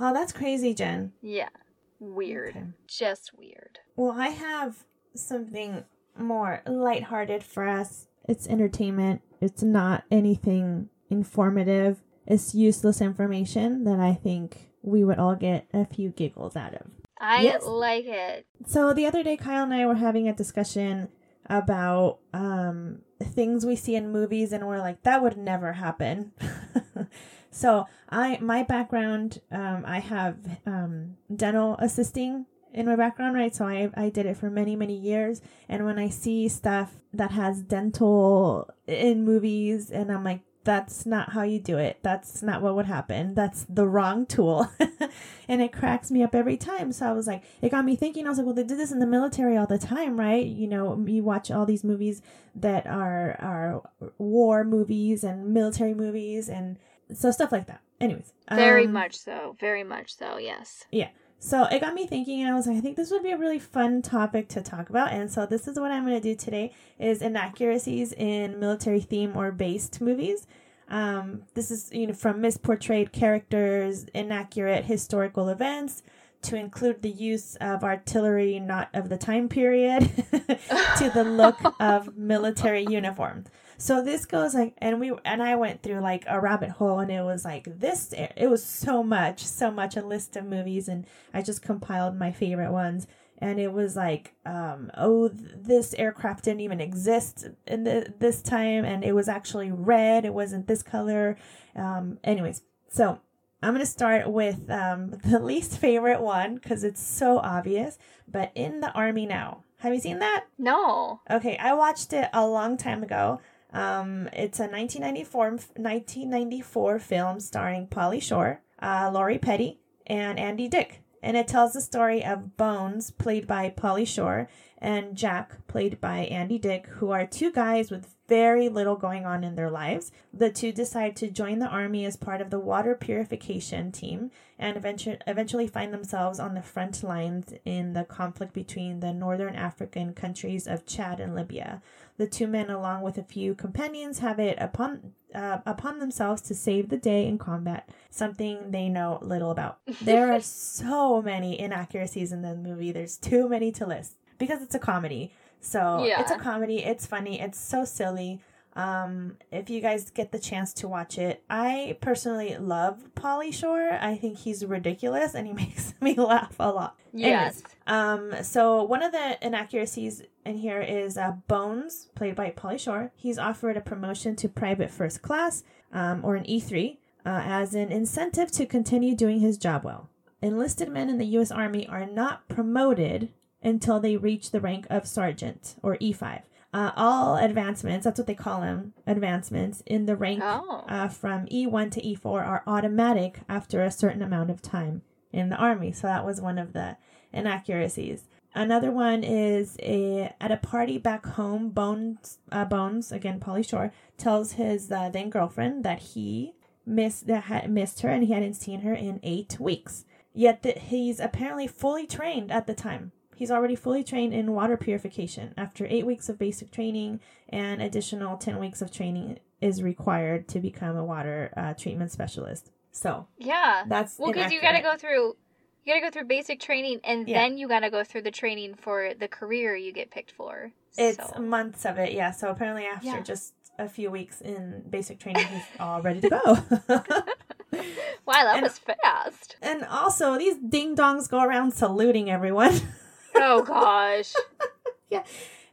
Oh, that's crazy, Jen. yeah. Weird. Okay. Just weird. Well, I have something more lighthearted for us. It's entertainment. It's not anything informative. It's useless information that I think we would all get a few giggles out of. I Yes. like it. So the other day, Kyle and I were having a discussion about um, things we see in movies, and we're like, that would never happen. so I, my background, um, I have um, dental assisting in my background, right? So I, I did it for many, many years, and when I see stuff that has dental in movies, and I'm like. That's not how you do it. That's not what would happen. That's the wrong tool. and it cracks me up every time. So I was like, it got me thinking. I was like, well, they did this in the military all the time, right? You know, you watch all these movies that are are war movies and military movies and so stuff like that. Anyways, Very um, much so. Very much so. Yes. So it got me thinking, and I was like, I think this would be a really fun topic to talk about. And so this is what I'm going to do today: is inaccuracies in military theme or based movies. Um, this is you know from misportrayed characters, inaccurate historical events, to include the use of artillery not of the time period, to the look of military uniform. So this goes like, and we and I went through like a rabbit hole, and it was like this. It was so much, so much a list of movies, and I just compiled my favorite ones. And it was like, um, oh, th- this aircraft didn't even exist in the, this time, and it was actually red. It wasn't this color. Um, anyways, so I'm gonna start with um, the least favorite one because it's so obvious. But in the army now, have you seen that? No. Okay, I watched it a long time ago. Um, it's a 1994, 1994 film starring Pauly Shore, uh, Lori Petty, and Andy Dick. And it tells the story of Bones, played by Pauly Shore, and Jack, played by Andy Dick, who are two guys with very little going on in their lives. The two decide to join the army as part of the water purification team and eventually, eventually find themselves on the front lines in the conflict between the northern African countries of Chad and Libya. The two men, along with a few companions, have it upon uh, upon themselves to save the day in combat, something they know little about. There are so many inaccuracies in the movie. There's too many to list because it's a comedy. So Yeah. it's a comedy. It's funny. It's so silly. Um, if you guys get the chance to watch it, I personally love Pauly Shore. I think he's ridiculous and he makes me laugh a lot. Yes. Um, so one of the inaccuracies in here is uh, Bones, played by Pauly Shore. He's offered a promotion to private first class, um, or an E3, uh, as an incentive to continue doing his job well. Enlisted men in the U.S. Army are not promoted until they reach the rank of sergeant, or E5. Uh, all advancements, that's what they call them, advancements in the rank Oh. uh, from E1 to E4 are automatic after a certain amount of time in the army. So that was one of the inaccuracies. Another one is a at a party back home. Bones, uh, Bones again, Pauly Shore tells his uh, then girlfriend that he missed that had missed her and he hadn't seen her in eight weeks. Yet that he's apparently fully trained at the time. He's already fully trained in water purification. After eight weeks of basic training, and additional ten weeks of training is required to become a water uh, treatment specialist. So Yeah. that's Well, because you got to go through, you got to go through basic training, and Yeah. then you got to go through the training for the career you get picked for. It's So- months of it, yeah. So apparently, after Yeah. just a few weeks in basic training, he's all ready to go. Wow, that And- was fast. And also, these ding dongs go around saluting everyone. Oh gosh. Yeah.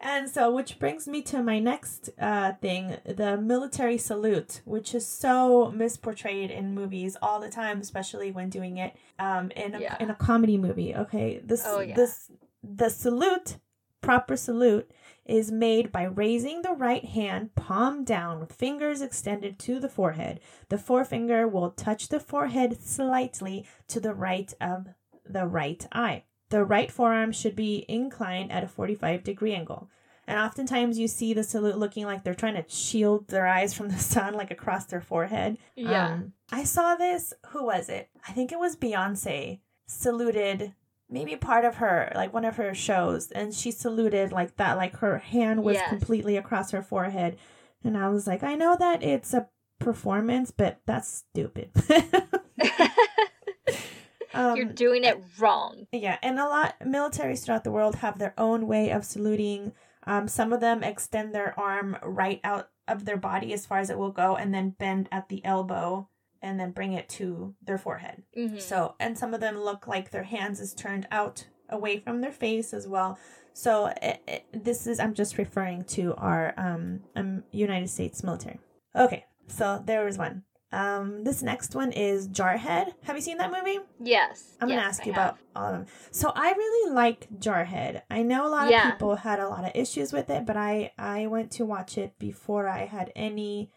And so, which brings me to my next uh, thing the military salute, which is so misportrayed in movies all the time, especially when doing it um, in, a, Yeah. in a comedy movie. Okay. This, Oh, yeah. this, the salute, proper salute, is made by raising the right hand palm down with fingers extended to the forehead. The forefinger will touch the forehead slightly to the right of the right eye. The right forearm should be inclined at a 45 degree angle. And oftentimes you see the salute looking like they're trying to shield their eyes from the sun, like across their forehead. Yeah. Um, I saw this. Who was it? I think it was Beyonce saluted maybe part of her, like one of her shows, and she saluted like that, like her hand was Yes. completely across her forehead. And I was like, I know that it's a performance, but that's stupid. um, You're doing it wrong. yeah, and a lot militaries throughout the world have their own way of saluting. Um, some of them extend their arm right out of their body as far as it will go, and then bend at the elbow, and then bring it to their forehead. Mhm. So, and some of them look like their hands is turned out away from their face as well. So, it, it, this is I'm just referring to our um, um United States military. Okay, so there was one. Um, this next one is Jarhead. Have you seen that movie? Yes. I'm gonna ask I you have. about all of them. So I really like Jarhead. I know a lot Yeah. of people had a lot of issues with it, but I I went to watch it before I had any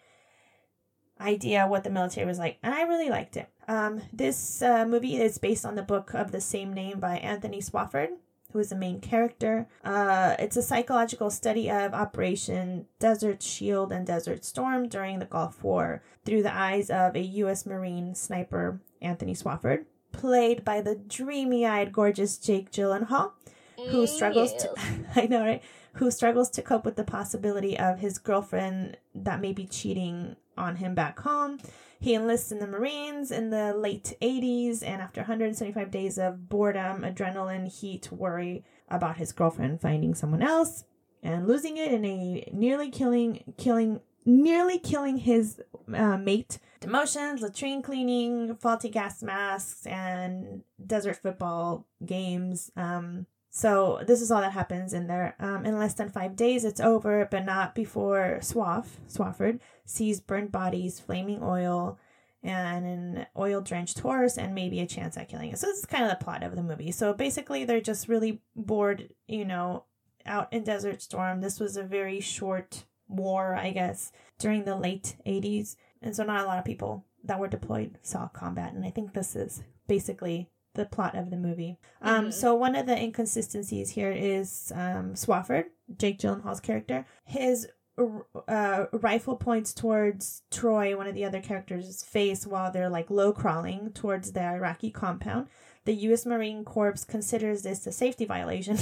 idea what the military was like, and I really liked it. Um, this uh, movie is based on the book of the same name by Anthony Swofford, who is the main character. Uh, it's a psychological study of Operation Desert Shield and Desert Storm during the Gulf War through the eyes of a U.S. Marine sniper, Anthony Swofford, played by the dreamy-eyed, gorgeous Jake Gyllenhaal who struggles to. I know right who struggles to cope with the possibility of his girlfriend that may be cheating on him back home. He enlists in the Marines in the late 80s and after 175 days of boredom, adrenaline, heat, worry about his girlfriend finding someone else and losing it in a nearly killing killing nearly killing his uh, mate demotions, latrine cleaning, faulty gas masks, and desert football games. Um, so this is all that happens in there. Um, in less than five days, it's over, but not before Swaff Swofford sees burned bodies, flaming oil, and an oil-drenched horse, and maybe a chance at killing it. So this is kind of the plot of the movie. So basically, they're just really bored, you know, out in Desert Storm. This was a very short war, I guess, during the late 80s. And so not a lot of people that were deployed saw combat. And I think this is basically the plot of the movie. Um, Mhm. So one of the inconsistencies here is um, Swofford, Jake Gyllenhaal's character. His uh, rifle points towards Troy, one of the other characters' face, while they're like low crawling towards the Iraqi compound. The U.S. Marine Corps considers this a safety violation.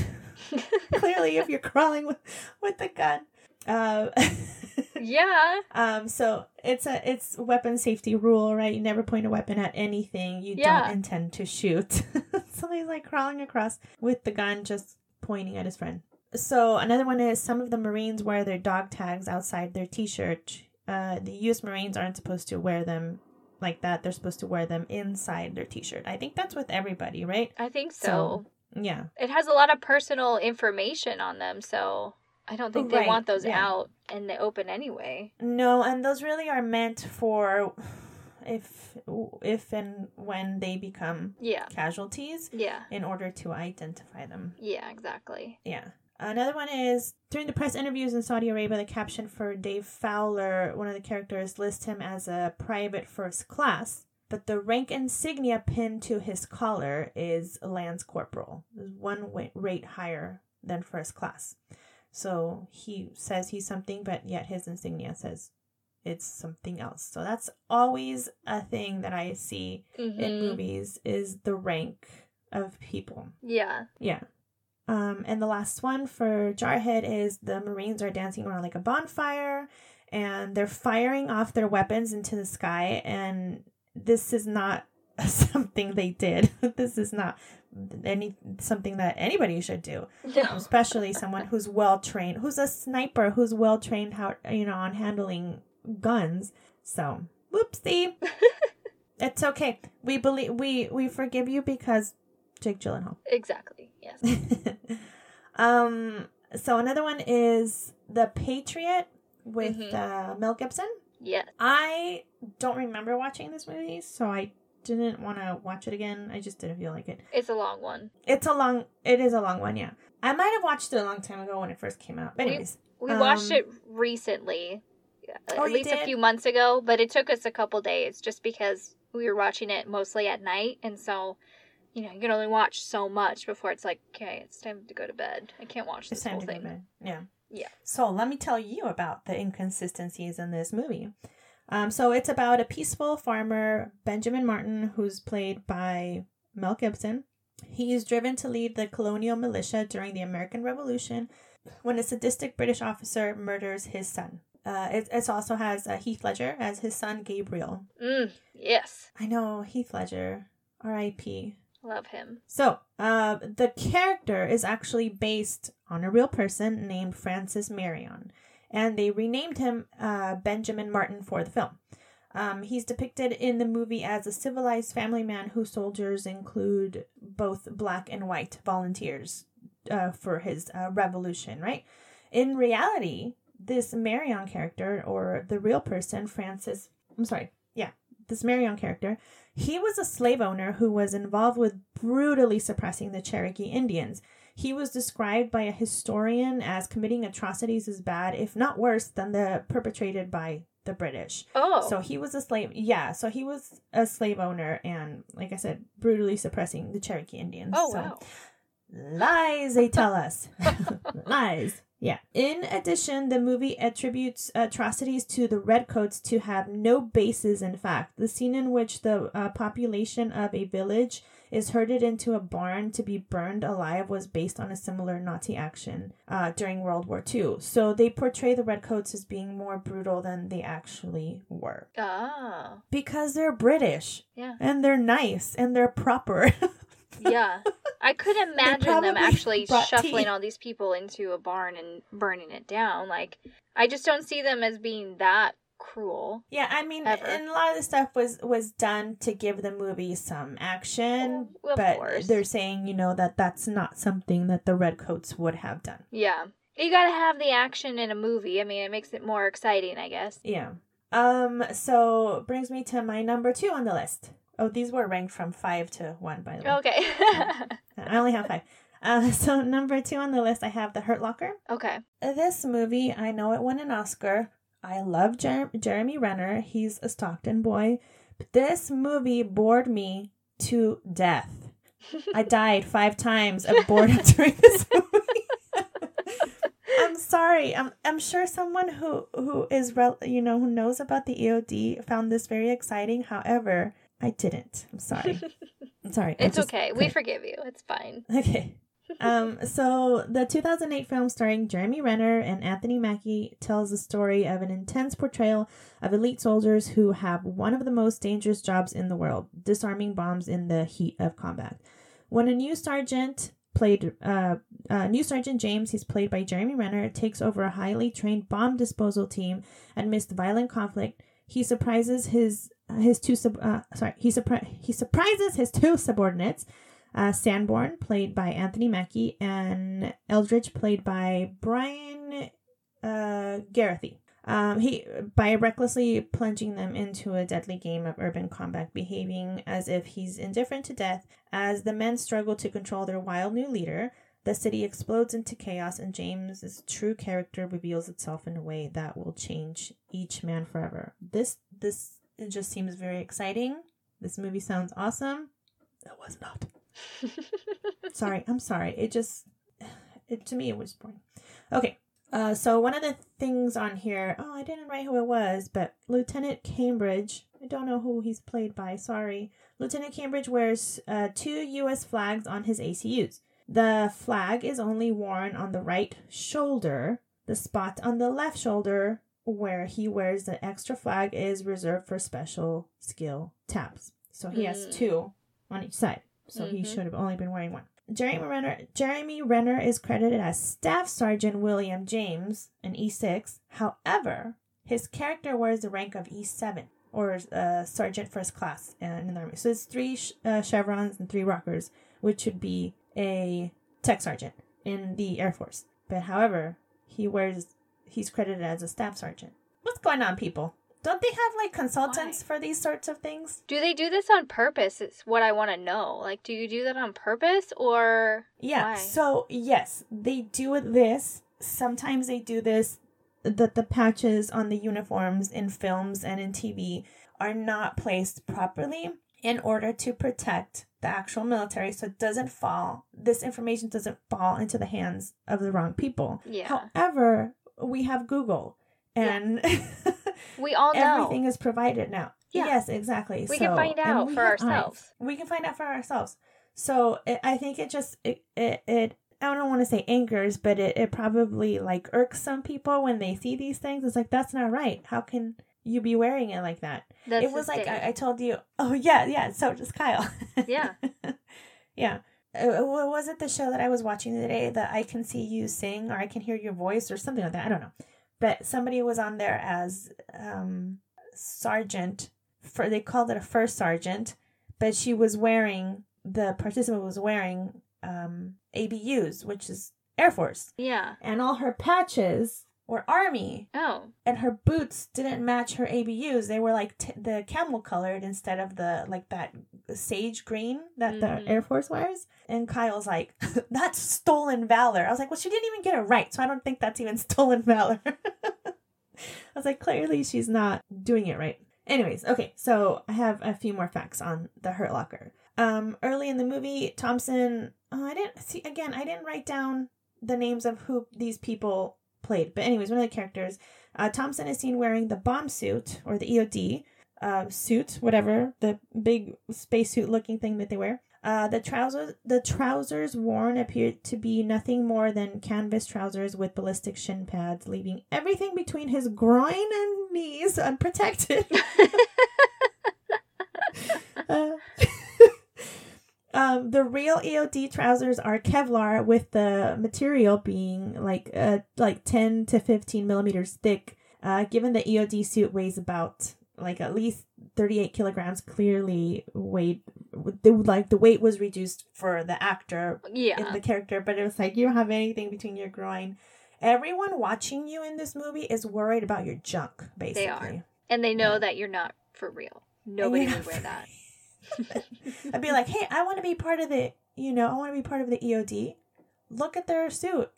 Clearly, if you're crawling with, with a gun. Uh, yeah. um, so it's a it's weapon safety rule, right? You never point a weapon at anything you Yeah. don't intend to shoot. Somebody's like crawling across with the gun, just pointing at his friend. So another one is some of the Marines wear their dog tags outside their T-shirt. Uh, the U.S. Marines aren't supposed to wear them like that. They're supposed to wear them inside their T-shirt. I think that's with everybody, right? I think so. So- Yeah. It has a lot of personal information on them, so I don't oh, think they Right, want those yeah. out in the open anyway. No, and those really are meant for if if and when they become Yeah. casualties Yeah. in order to identify them. Yeah, exactly. Yeah. Another one is during the press interviews in Saudi Arabia, the caption for Dave Fowler, one of the characters, lists him as a private first class, but the rank insignia pinned to his collar is Lance Corporal, one rate higher than first class. So he says he's something, but yet his insignia says it's something else. So that's always a thing that I see in Mhm. movies is the rank of people. Yeah. Yeah. Um, and the last one for Jarhead is the Marines are dancing around like a bonfire and they're firing off their weapons into the sky. And this is not something they did. this is not any something that anybody should do, No. especially someone who's well trained, who's a sniper, who's well trained how you know on handling guns. So whoopsie. It's okay. We believe we we forgive you because Jake Gyllenhaal. Exactly. Yes. um. So another one is The Patriot with Mhm. uh, Mel Gibson. yes. I don't remember watching this movie, so I didn't want to watch it again. I just didn't feel like it. It's a long one. It's a long. It is a long one. Yeah. I might have watched it a long time ago when it first came out. But anyways, We watched Um, it recently, Oh, at least a few months ago, but it took us a couple days just because we were watching it mostly at night, and so you know you can only watch so much before it's like, okay, it's time to go to bed. I can't watch It's this time whole thing. Yeah. Yeah. So let me tell you about the inconsistencies in this movie. Um, so it's about a peaceful farmer, Benjamin Martin, who's played by Mel Gibson. He is driven to lead the colonial militia during the American Revolution when a sadistic British officer murders his son. Uh, it, it also has uh, Heath Ledger as his son Gabriel. Mm, yes, I know Heath Ledger, R.I.P. love him. So, uh, the character is actually based on a real person named Francis Marion, and they renamed him uh, Benjamin Martin for the film. Um, he's depicted in the movie as a civilized family man whose soldiers include both black and white volunteers uh, for his uh, revolution, right? In reality, this Marion character, or the real person, Francis, I'm sorry, yeah, this Marion character, he was a slave owner who was involved with brutally suppressing the Cherokee Indians. He was described by a historian as committing atrocities as bad, if not worse, than the perpetrated by the British. Oh, So he was a slave. Yeah, so he was a slave owner and, like I said, brutally suppressing the Cherokee Indians. oh so, wow. Lies, they tell us. Lies. Yeah. In addition, the movie attributes atrocities to the Redcoats to have no basis in fact. The scene in which the uh, population of a village is herded into a barn to be burned alive was based on a similar Nazi action uh, during World War II. So they portray the Redcoats as being more brutal than they actually were. Ah, Because they're British yeah, and they're nice and they're proper. yeah. I could imagine them actually shuffling tea. all these people into a barn and burning it down. Like, I just don't see them as being that cruel. Yeah, I mean, Ever. and a lot of the stuff was was done to give the movie some action, Well, but course. they're saying, you know, that that's not something that the Redcoats would have done. Yeah. You gotta have the action in a movie. I mean, it makes it more exciting, I guess. Yeah. Um. So brings me to my number two on the list. Oh, these were ranked from five to one, by the way. Okay. I only have five. Uh, so number two on the list, I have The Hurt Locker. okay. This movie, I know it won an Oscar. I love Jer- Jeremy Renner. He's a Stockton boy. But this movie bored me to death. I died five times of boredom during this movie. I'm sorry. I'm I'm sure someone who who is rel- you know who knows about the EOD found this very exciting. However, I didn't. I'm sorry. I'm sorry. It's just okay. We forgive you. It's fine. Okay. Um, so the 2008 film starring Jeremy Renner and Anthony Mackie tells the story of an intense portrayal of elite soldiers who have one of the most dangerous jobs in the world, disarming bombs in the heat of combat. When a new sergeant played, uh, uh, new sergeant James, he's played by Jeremy Renner, takes over a highly trained bomb disposal team amidst violent conflict, he surprises his his two sub, uh, sorry he surpri- he surprises his two subordinates uh, Sanborn, played by Anthony Mackie, and Eldridge, played by Brian uh, Geraghty. Um, he by recklessly plunging them into a deadly game of urban combat, behaving as if he's indifferent to death. As the men struggle to control their wild new leader, the city explodes into chaos, and James's true character reveals itself in a way that will change each man forever. This this just seems very exciting. This movie sounds awesome. It was not. sorry, I'm sorry. It just, it to me it was boring. Okay, uh, so one of the things on here, oh, I didn't write who it was, but Lieutenant Cambridge. I don't know who he's played by. Sorry, Lieutenant Cambridge wears uh, two U.S. flags on his ACUs. The flag is only worn on the right shoulder. The spot on the left shoulder where he wears the extra flag is reserved for special skill tabs. So he has Mm. two on each side. So he Mhm. should have only been wearing one. Jeremy Renner, Jeremy Renner is credited as Staff Sergeant William James, an E6. However, his character wears the rank of E7. or uh, sergeant first class in the army. So it's three sh- uh, chevrons and three rockers, which would be a tech sergeant in the Air Force. But however, he wears he's credited as a staff sergeant. What's going on, people? Don't they have like consultants Why? for these sorts of things? Do they do this on purpose? It's what I want to know. Like, do you do that on purpose or Yeah. Why? So yes, they do this. Sometimes they do this. That the patches on the uniforms in films and in TV are not placed properly in order to protect the actual military, so it doesn't fall. This information doesn't fall into the hands of the wrong people. Yeah. However, we have Google, and we all know? everything is provided now. Yeah. Yes, exactly. We can find out for eyes. ourselves. We can find out for ourselves. So it, I think it just it it, it I don't want to say angers, but it, it probably like irks some people when they see these things. It's like that's not right. How can you be wearing it like that? That's it was like. I, I told you. Oh yeah, yeah. So does Kyle. Yeah. yeah. Uh, what was it the show that I was watching today that I can see you sing or I can hear your voice or something like that? I don't know. But somebody was on there as um sergeant for they called it a first sergeant, but she was wearing the participant was wearing um ABUs, which is Air Force. yeah. And all her patches were army Oh. and her boots didn't match her ABUs. They were like t- the camel colored instead of the like that sage green that Mhm. the Air Force wears. And Kyle's like, "That's stolen valor." I was like, "Well, she didn't even get it right, so I don't think that's even stolen valor." I was like, "Clearly, she's not doing it right." Anyways, okay, so I have a few more facts on the Hurt Locker. Um, early in the movie, Thompson. Oh, I didn't see again. I didn't write down the names of who these people played. But anyways, one of the characters, uh, Thompson is seen wearing the bomb suit or the EOD uh, suit, whatever the big spacesuit looking thing that they wear. Uh, the trousers, the trousers worn appeared to be nothing more than canvas trousers with ballistic shin pads, leaving everything between his groin and knees unprotected. Uh, um, the real EOD trousers are Kevlar, with the material being like uh, like ten to fifteen millimeters thick. Uh, given the EOD suit weighs about like at least thirty eight kilograms, clearly weighed the, like the weight was reduced for the actor Yeah. in the character, but it was like you don't have anything between your groin. Everyone watching you in this movie is worried about your junk, basically. They are. and they know Yeah. that you're not for real. Nobody would wear that. I'd be like, hey, I want to be part of the, you know, I want to be part of the EOD. Look at their suit.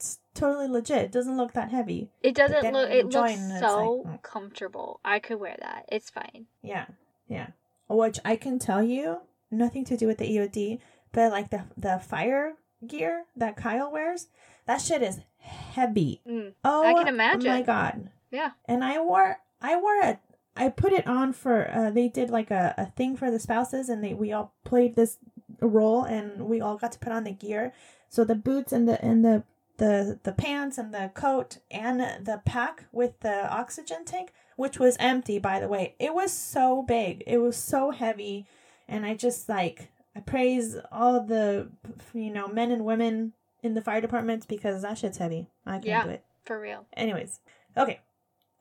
It's totally legit. It doesn't look that heavy. It doesn't look. It looks so like, mm. comfortable. I could wear that. It's fine. Yeah, yeah. Which I can tell you, nothing to do with the EOD, but like the the fire gear that Kyle wears, that shit is heavy. Mm. Oh, I can imagine. my god. Yeah. And I wore I wore a I put it on for uh, they did like a, a thing for the spouses and they we all played this role and we all got to put on the gear. So the boots and the and the the the pants and the coat and the pack with the oxygen tank, which was empty by the way. It was so big. It was so heavy and I just like I praise all the you know men and women in the fire departments because that shit's heavy. I can't Yeah. do it. For real. Anyways, okay.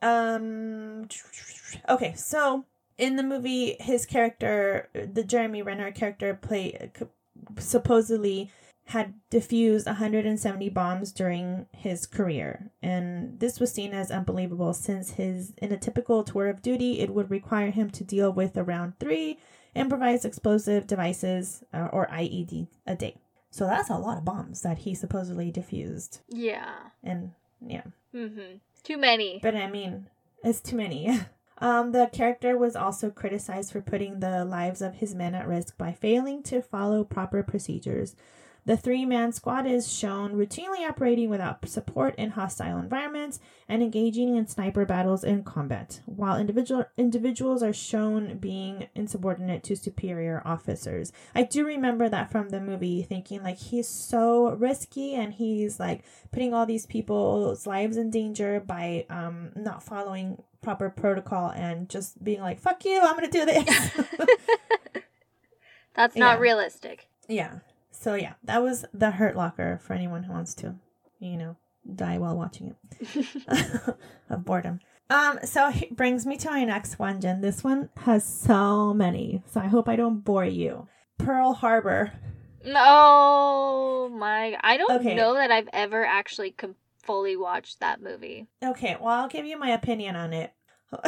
Um. Okay, so in the movie, his character, the Jeremy Renner character, play supposedly had defused 170 bombs during his career, and this was seen as unbelievable since his in a typical tour of duty, it would require him to deal with around three improvised explosive devices uh, or IED a day. So that's a lot of bombs that he supposedly diffused, Yeah. and yeah. Mm-hmm. Too many. But I mean, it's too many. Um, the character was also criticized for putting the lives of his men at risk by failing to follow proper procedures. The three man squad is shown routinely operating without support in hostile environments and engaging in sniper battles in combat, while individual individuals are shown being insubordinate to superior officers. I do remember that from the movie, thinking like he's so risky and he's like putting all these people's lives in danger by um not following proper protocol and just being like fuck you i'm gonna do this That's not Yeah. realistic. yeah so yeah that was the hurt locker for anyone who wants to you know die while watching it of boredom Um, so it brings me to my next one, Jen. This one has so many, so I hope I don't bore you. Pearl Harbor. Oh my! I don't Okay. know that I've ever actually com- fully watched that movie. Okay, well, I'll give you my opinion on it.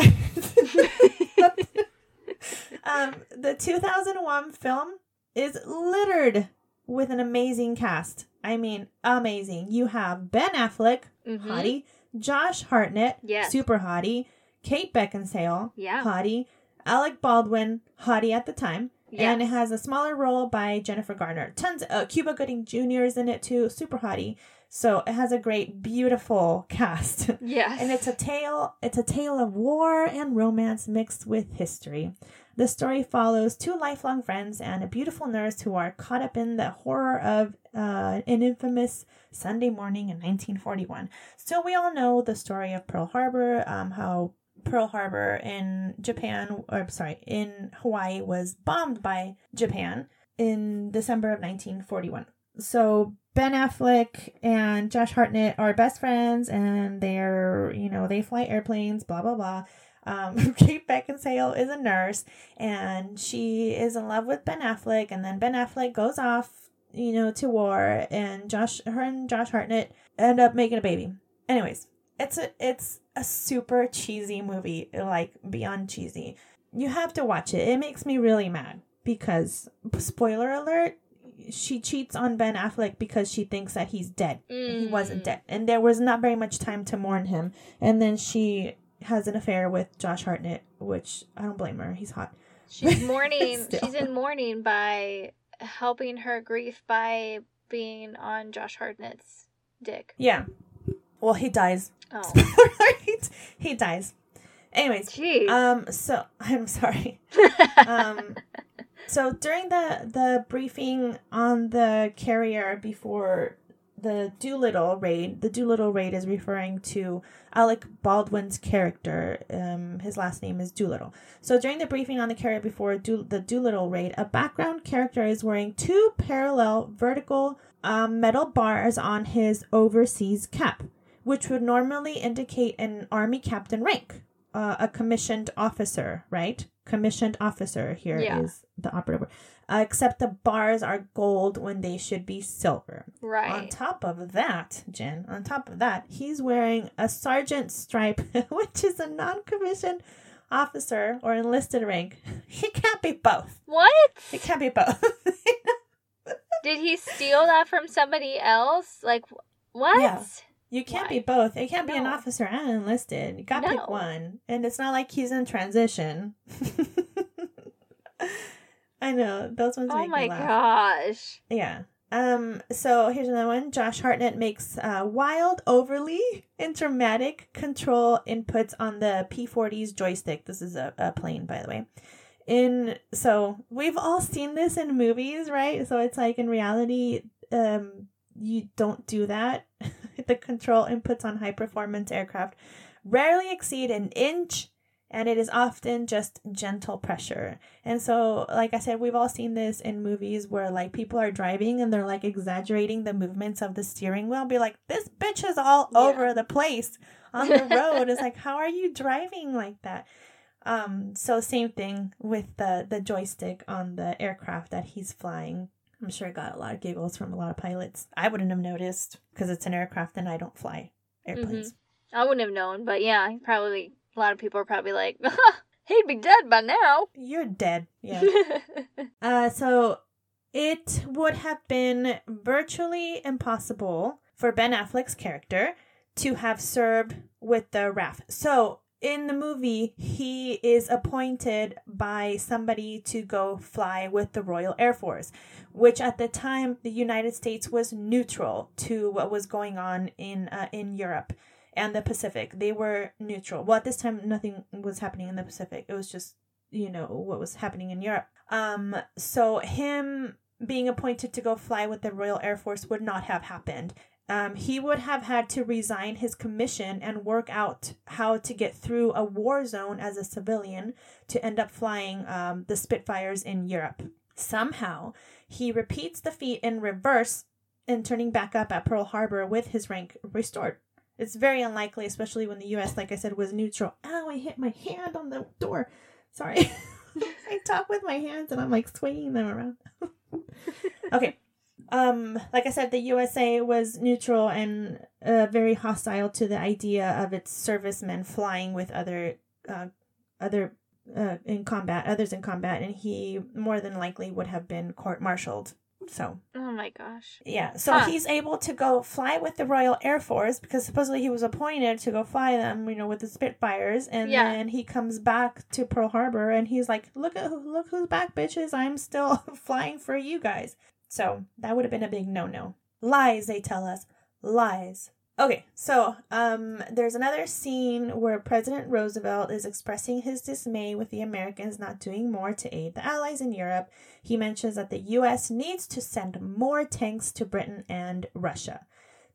um, the 2001 film is littered with an amazing cast. I mean, amazing. You have Ben Affleck, Mhm. hottie, Josh Hartnett, Yes. super hottie, Kate Beckinsale, Yeah. hottie, Alec Baldwin, hottie at the time. And it has a smaller role by Jennifer Garner. Tons uh, Cuba Gooding Jr. is in it too, super hottie. So it has a great, beautiful cast. Yes. and it's a tale it's a tale of war and romance mixed with history. The story follows two lifelong friends and a beautiful nurse who are caught up in the horror of uh, an infamous Sunday morning in 1941. So we all know the story of Pearl Harbor, um, how Pearl Harbor in Japan, or sorry, in Hawaii was bombed by Japan in December of 1941. So Ben Affleck and Josh Hartnett are best friends, and they're you know they fly airplanes, blah blah blah. Um, Kate Beckinsale is a nurse, and she is in love with Ben Affleck, and then Ben Affleck goes off, you know, to war, and Josh, her and Josh Hartnett end up making a baby. Anyways, it's a it's a super cheesy movie, like beyond cheesy. You have to watch it. It makes me really mad because spoiler alert, she cheats on Ben Affleck because she thinks that he's dead. He wasn't Mm. dead, and there was not very much time to mourn him. And then she has an affair with Josh Hartnett, which I don't blame her. He's hot. She's mourning. She's in mourning by helping her grief by being on Josh Hartnett's dick. Yeah. Well, he dies. Oh, Right? he dies. Anyways, jeez. um, so I'm sorry. um so during the the briefing on the carrier before the Doolittle raid, the Doolittle raid is referring to Alec Baldwin's character. Um, his last name is Doolittle. So during the briefing on the carrier before Do- the Doolittle raid, a background character is wearing two parallel vertical um, metal bars on his overseas cap, which would normally indicate an army captain rank, uh, a commissioned officer, right? Commissioned officer here is Yeah. the operative. word. Uh, except the bars are gold when they should be silver. Right. On top of that, Jen, on top of that, he's wearing a sergeant stripe, which is a non commissioned officer or enlisted rank. He can't be both. What? It can't be both. Did he steal that from somebody else? Like, what? Yeah. You can't be both. It can't be an officer and enlisted. You gotta No. pick one. And it's not like he's in transition. I know. Those ones Oh my gosh. Yeah. Um, so here's another one. Josh Hartnett makes uh, wild, overly and dramatic control inputs on the P40's joystick. This is a, a plane, by the way. In so we've all seen this in movies, right? So it's like in reality, um, you don't do that. the control inputs on high performance aircraft rarely exceed an inch and it is often just gentle pressure. And so, like I said, we've all seen this in movies where like people are driving and they're like exaggerating the movements of the steering wheel, be like, this bitch is all Yeah. over the place on the road. it's like, how are you driving like that? Um, so same thing with the the joystick on the aircraft that he's flying. I'm sure it got a lot of giggles from a lot of pilots. I wouldn't have noticed because it's an aircraft and I don't fly airplanes. I wouldn't have known, but yeah, probably a lot of people are probably like, he'd be dead by now. You're dead. Yeah. Uh, so it would have been virtually impossible for Ben Affleck's character to have served with the RAF. So in the movie, he is appointed by somebody to go fly with the Royal Air Force, which at the time the United States was neutral to what was going on in uh, in Europe and the Pacific. They were neutral. Well, at this time, nothing was happening in the Pacific. It was just you know what was happening in Europe. Um, so him being appointed to go fly with the Royal Air Force would not have happened. Um, he would have had to resign his commission and work out how to get through a war zone as a civilian to end up flying um, the Spitfires in Europe. Somehow, he repeats the feat in reverse and turning back up at Pearl Harbor with his rank restored. it's very unlikely, especially when the U.S., like I said, was neutral. Ow! I hit my hand on the door. Sorry. I talk with my hands and I'm like swinging them around. okay. Um, like I said, the USA was neutral and uh, very hostile to the idea of its servicemen flying with other, uh, other uh, in combat, others in combat, and he more than likely would have been court-martialed so. Oh my gosh. Yeah. So huh. he's able to go fly with the Royal Air Force because supposedly he was appointed to go fly them, you know, with the Spitfires, and yeah. then he comes back to Pearl Harbor and he's like, "Look at look who's back, bitches! I'm still flying for you guys." So that would have been a big no-no. Lies, they tell us. Lies. Okay, so um, there's another scene where President Roosevelt is expressing his dismay with the Americans not doing more to aid the Allies in Europe. He mentions that the U.S. needs to send more tanks to Britain and Russia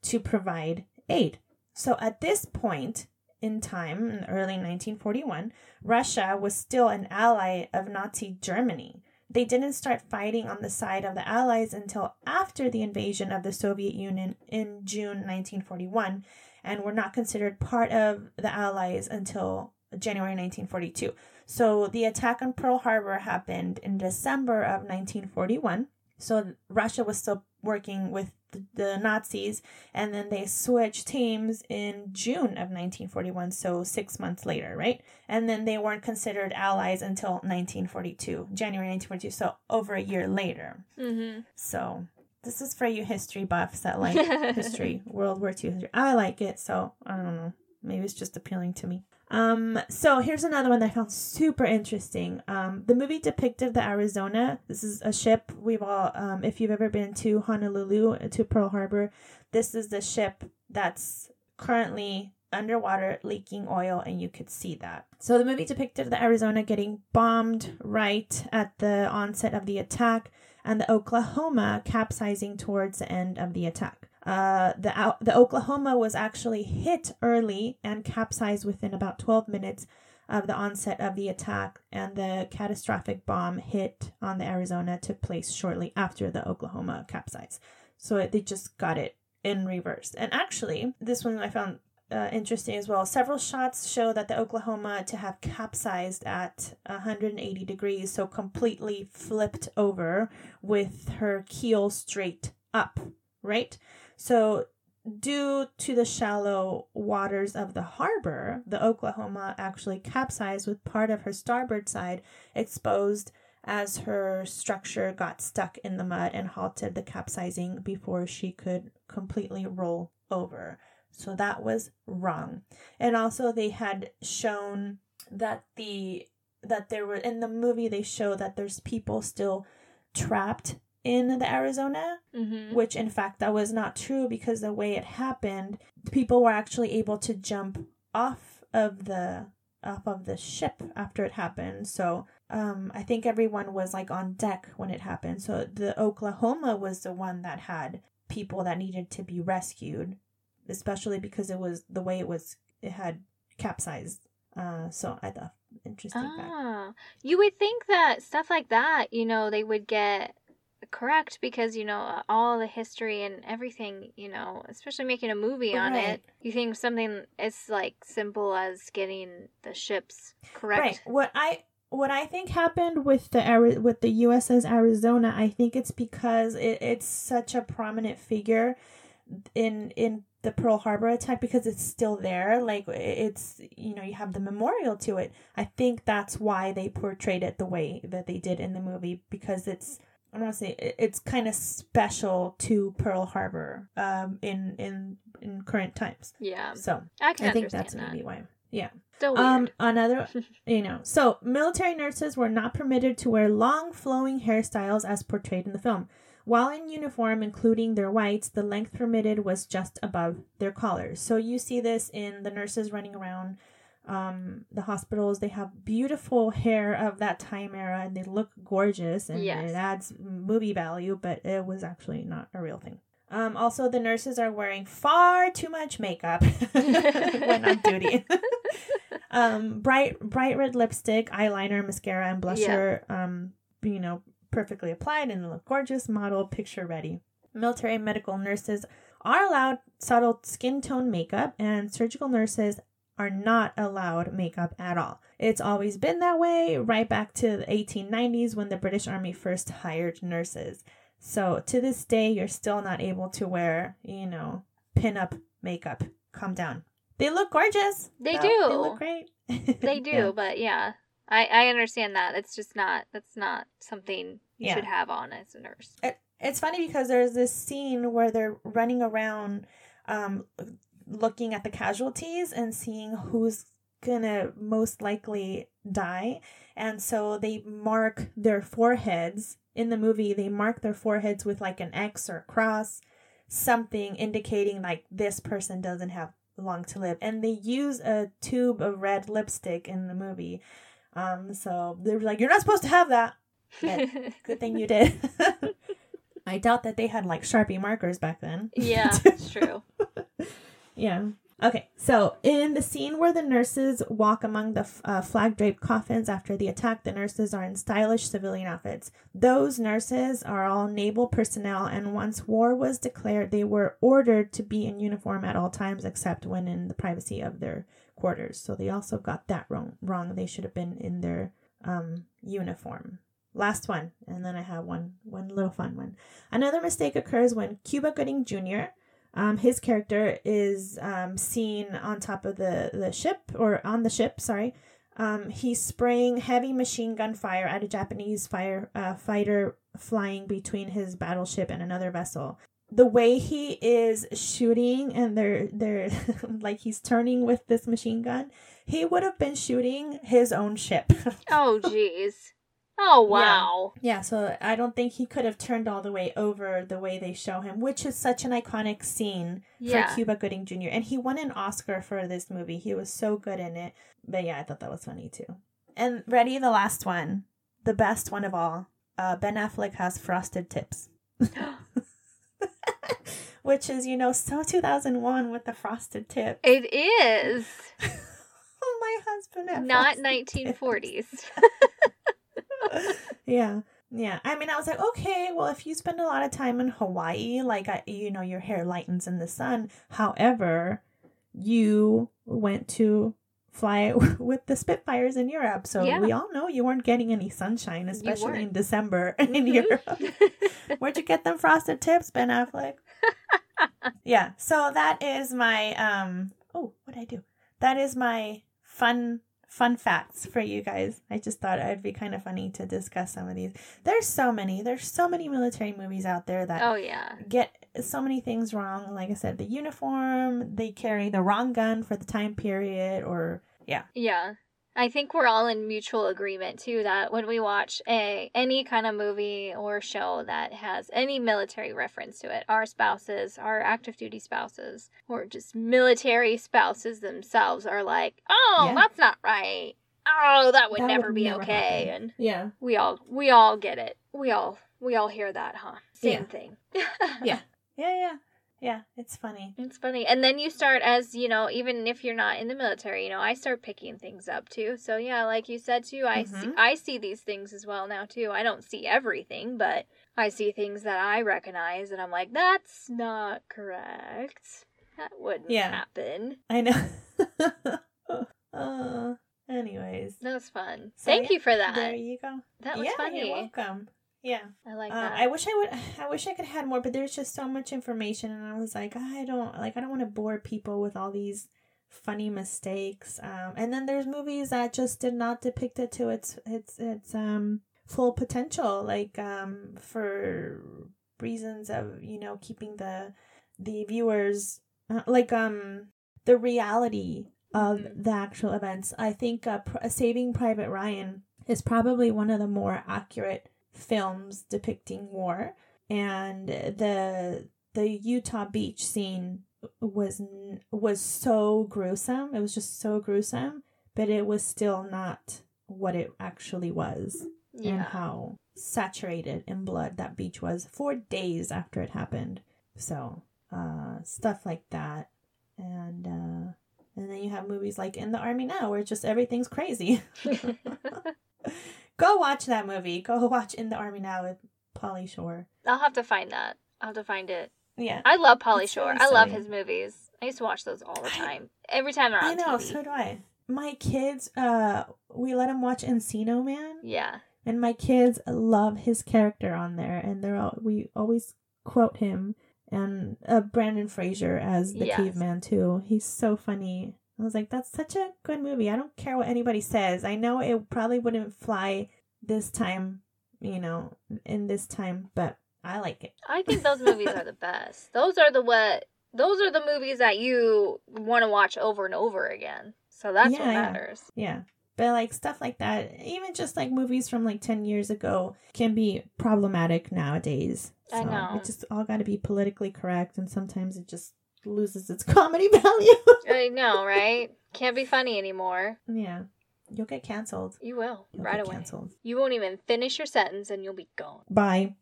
to provide aid. So at this point in time, in early 1941, Russia was still an ally of Nazi Germany. They didn't start fighting on the side of the Allies until after the invasion of the Soviet Union in June 1941 and were not considered part of the Allies until January 1942. So the attack on Pearl Harbor happened in December of 1941. So Russia was still working with the Nazis, and then they switched teams in June of 1941, so six months later, right? And then they weren't considered allies until 1942, January 1942, so over a year later. Mm-hmm. So this is for you history buffs that like history, World War II history. I like it, so I don't know. Maybe it's just appealing to me. Um, so here's another one that I found super interesting. Um, the movie depicted the Arizona. This is a ship we've all, um, if you've ever been to Honolulu to Pearl Harbor, this is the ship that's currently underwater leaking oil, and you could see that. So the movie depicted the Arizona getting bombed right at the onset of the attack, and the Oklahoma capsizing towards the end of the attack. Uh, the the Oklahoma was actually hit early and capsized within about 12 minutes of the onset of the attack, and the catastrophic bomb hit on the Arizona took place shortly after the Oklahoma capsized. So it, they just got it in reverse. And actually, this one I found uh, interesting as well. Several shots show that the Oklahoma to have capsized at 180 degrees, so completely flipped over with her keel straight up, right? So, due to the shallow waters of the harbor, the Oklahoma actually capsized with part of her starboard side exposed as her structure got stuck in the mud and halted the capsizing before she could completely roll over. So that was wrong. And also they had shown that the that there were in the movie they show that there's people still trapped in the Arizona, mm-hmm. which in fact that was not true because the way it happened, people were actually able to jump off of the off of the ship after it happened. So um, I think everyone was like on deck when it happened. So the Oklahoma was the one that had people that needed to be rescued, especially because it was the way it was. It had capsized. Uh, so I thought interesting. Ah, fact. you would think that stuff like that, you know, they would get correct because you know all the history and everything you know especially making a movie on right. it you think something as like simple as getting the ships correct right what i what i think happened with the with the uss arizona i think it's because it, it's such a prominent figure in in the Pearl Harbor attack because it's still there. Like it's you know you have the memorial to it. I think that's why they portrayed it the way that they did in the movie because it's I don't want to say it's kind of special to Pearl Harbor um, in in in current times. Yeah. So I, can I think that's that. maybe why. Yeah. Still um, weird. Um, another, you know, so military nurses were not permitted to wear long flowing hairstyles as portrayed in the film. While in uniform, including their whites, the length permitted was just above their collars. So you see this in the nurses running around um, the hospitals they have beautiful hair of that time era and they look gorgeous and yes. it adds movie value but it was actually not a real thing um, also the nurses are wearing far too much makeup when on duty um, bright bright red lipstick eyeliner mascara and blusher yeah. um, you know perfectly applied and look gorgeous model picture ready military medical nurses are allowed subtle skin tone makeup, and surgical nurses are not allowed makeup at all. It's always been that way, right back to the 1890s when the British Army first hired nurses. So to this day, you're still not able to wear, you know, pin-up makeup. Calm down. They look gorgeous. They though. do. They look great. They do, Yeah. but yeah. I, I understand that. It's just not that's not something you Yeah. should have on as a nurse. It, it's funny because there's this scene where they're running around um, looking at the casualties and seeing who's gonna most likely die. And so they mark their foreheads in the movie, they mark their foreheads with like an X or a cross, something indicating like this person doesn't have long to live. And they use a tube of red lipstick in the movie. Um, so they were like, You're not supposed to have that. But good thing you did. I doubt that they had like Sharpie markers back then. yeah, it's true. Yeah. Okay, so in the scene where the nurses walk among the uh, flag draped coffins after the attack, the nurses are in stylish civilian outfits. Those nurses are all naval personnel, and once war was declared, they were ordered to be in uniform at all times except when in the privacy of their quarters. So they also got that wrong. Wrong. They should have been in their um, uniform. Last one, and then I have one one little fun one. Another mistake occurs when Cuba Gooding Jr. Um, his character is um, seen on top of the, the ship or on the ship. Sorry, um, he's spraying heavy machine gun fire at a Japanese fire uh, fighter flying between his battleship and another vessel. The way he is shooting and they're they're like he's turning with this machine gun, he would have been shooting his own ship. Oh jeez. Oh wow. Yeah, so I don't think he could have turned all the way over the way they show him, which is such an iconic scene Yeah. for Cuba Gooding Jr. And he won an Oscar for this movie. He was so good in it. But yeah, I thought that was funny too. And ready, the last one, the best one of all. Uh, ben Affleck has frosted tips, which is you know so 2001 with the frosted tip. It is oh, my husband not frosted tips. 1940s. yeah. Yeah. I mean i was like okay well if you spend a lot of time in hawaii like I, you know your hair lightens in the sun. However you went to fly with the spitfires in europe so Yeah. we all know you weren't getting any sunshine especially in december in Mhm. europe. Where'd you get them frosted tips ben affleck? Yeah. So that is my um oh what did i do? That is my fun fun facts for you guys. I just thought it'd be kind of funny to discuss some of these. There's so many. There's so many military movies out there that oh yeah. get so many things wrong. Like i said the uniform they carry the wrong gun for the time period or yeah. Yeah. I think we're all in mutual agreement too that when we watch a any kind of movie or show that has any military reference to it, our spouses, our active duty spouses, or just military spouses themselves are like, "Oh, Yeah. that's not right. Oh, that would That never would be never okay." happen. And yeah we all we all get it. We all we all hear that, huh? Same Yeah. thing. Yeah. yeah yeah yeah it's funny It's funny. And then you start as, you know, even if you're not in the military, you know, I start picking things up too. So yeah, like you said too, I see Mhm. I see these things as well now too. I don't see everything, but I see things that I recognize and I'm like, that's not correct. That wouldn't Yeah. happen. i know uh anyways That was fun. So, Thank yeah, you for that. there you go That was yeah funny. you're welcome yeah I like Uh, that. I wish I would. I wish I could have had more, but there's just so much information, and I was like, I don't like. I don't want to bore people with all these funny mistakes. Um, and then there's movies that just did not depict it to its its its um full potential, like um for reasons of you know keeping the the viewers uh, like um the reality of Mhm. the actual events. I think uh, Pr- Saving Private Ryan is probably one of the more accurate films depicting war. And the the Utah beach scene was was so gruesome. It was just so gruesome but it was still not what it actually was yeah. and how saturated in blood that beach was for days after it happened. So uh stuff like that. And uh and then you have movies like in the army now where just everything's crazy Go watch that movie. Go watch In the Army Now with Pauly Shore. I'll have to find that. I'll have to find it Yeah. I love Pauly Shore. really I love his movies. I used to watch those all the I- time. Every time they're on I know, TV. so do I. My kids, uh, we let them watch Encino Man, yeah. and my kids love his character on there, and they're all, we always quote him and uh, Brandon Fraser as the Yes. caveman too. He's so funny. I was like, that's such a good movie. I don't care what anybody says. I know it probably wouldn't fly this time, you know, in this time, but I like it. I think those movies are the best. Those are the what those are the movies that you want to watch over and over again. So that's what Yeah, yeah. matters. Yeah. But like stuff like that, even just like movies from like 10 years ago can be problematic nowadays. I know. It just all got to be politically correct and sometimes it just loses its comedy value. I know, right? Can't be funny anymore. yeah. You'll get canceled. You will You'll right away. canceled. You won't even finish your sentence and you'll be gone. Bye.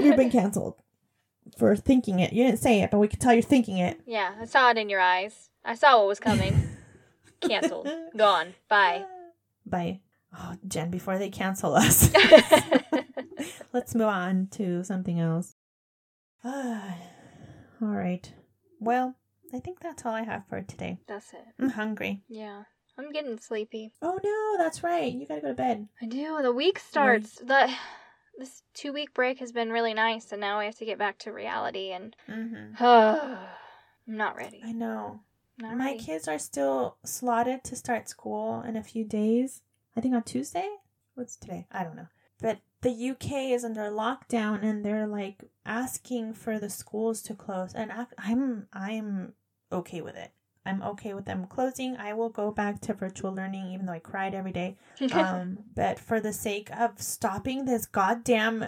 You've been canceled for thinking it. You didn't say it, but we can tell you're thinking it. yeah, I saw it in your eyes. I saw what was coming. Canceled. Gone. Bye. Bye. Oh, Jen, before they cancel us. Let's move on to something else. all right. Well, I think that's all I have for today. That's it. I'm hungry. Yeah. I'm getting sleepy. Oh no, that's right. You gotta go to bed. I do. The week starts. The this two week break has been really nice, and now I have to get back to reality. And Mm-hmm. I'm not ready. I know. Not My ready. kids are still slotted to start school in a few days. I think on Tuesday. What's today? I don't know. But the UK is under lockdown, and they're like asking for the schools to close, and I- I'm I'm okay with it. I'm okay with them closing. I will go back to virtual learning, even though I cried every day. um, but for the sake of stopping this goddamn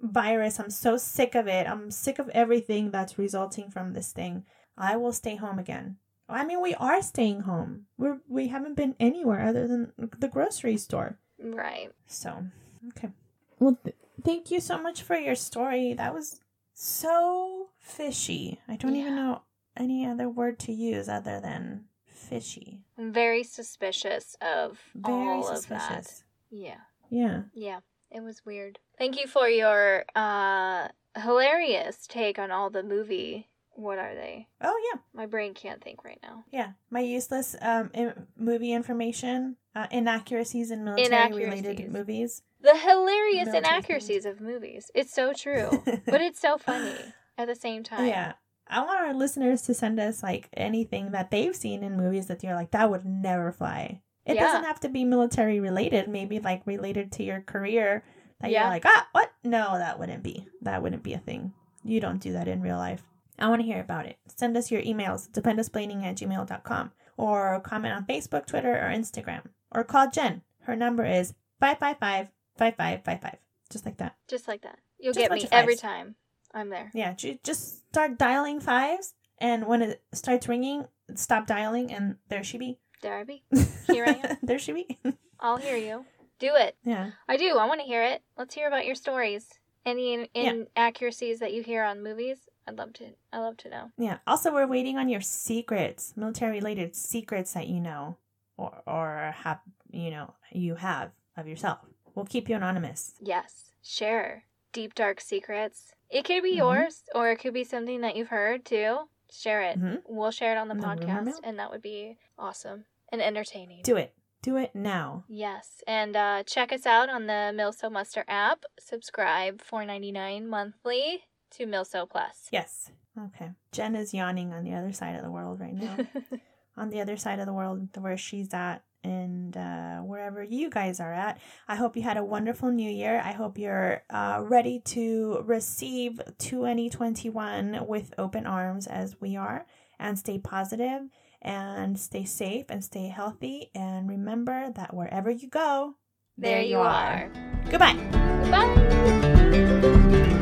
virus, I'm so sick of it. I'm sick of everything that's resulting from this thing. I will stay home again. I mean, we are staying home. We're we haven't been anywhere other than the grocery store. right. So, okay. Well, th- thank you so much for your story. That was so fishy. I don't even know any other word to use other than fishy. I'm very suspicious of Very all of that. suspicious. Yeah. Yeah. Yeah. It was weird. Thank you for your uh hilarious take on all the movie. What are they? Oh yeah. My brain can't think right now. Yeah, my useless um in- movie information, uh, inaccuracies in military related movies. The hilarious Military inaccuracies of movies. It's so true, but it's so funny at the same time. Yeah. I want our listeners to send us like anything that they've seen in movies that you're like that would never fly. It Yeah. doesn't have to be military related, maybe like related to your career that Yeah. you're like, "Ah, what? No, that wouldn't be. That wouldn't be a thing. You don't do that in real life." I want to hear about it. Send us your emails, dependusplaining at gmail.com, or comment on Facebook, Twitter, or Instagram, or call Jen. Her number is 555 5555. Just like that. Just like that. You'll Just get me every time. I'm there. Yeah, ju- just start dialing fives, and when it starts ringing, stop dialing, and there she be. There I be. Here I am. there she be. I'll hear you. Do it. yeah. I do. I want to hear it. Let's hear about your stories. Any in- Yeah. inaccuracies that you hear on movies? I'd love to. I love to know. Yeah. Also, we're waiting on your secrets, military related secrets that you know, or or have you know you have of yourself. We'll keep you anonymous. Yes. Share deep dark secrets. It could be Mhm. yours, or it could be something that you've heard too. Share it. Mhm. We'll share it on the podcast, and that would be awesome and entertaining. Do it. Do it now. Yes, and uh, check us out on the Milso Muster app. Subscribe four ninety nine monthly to Milso Plus. Yes. Okay. Jen is yawning on the other side of the world right now. on the other side of the world where she's at and uh, wherever you guys are at. I hope you had a wonderful new year. I hope you're uh, ready to receive 2021 with open arms as we are and stay positive and stay safe and stay healthy. And remember that wherever you go, there you are. Goodbye. Bye.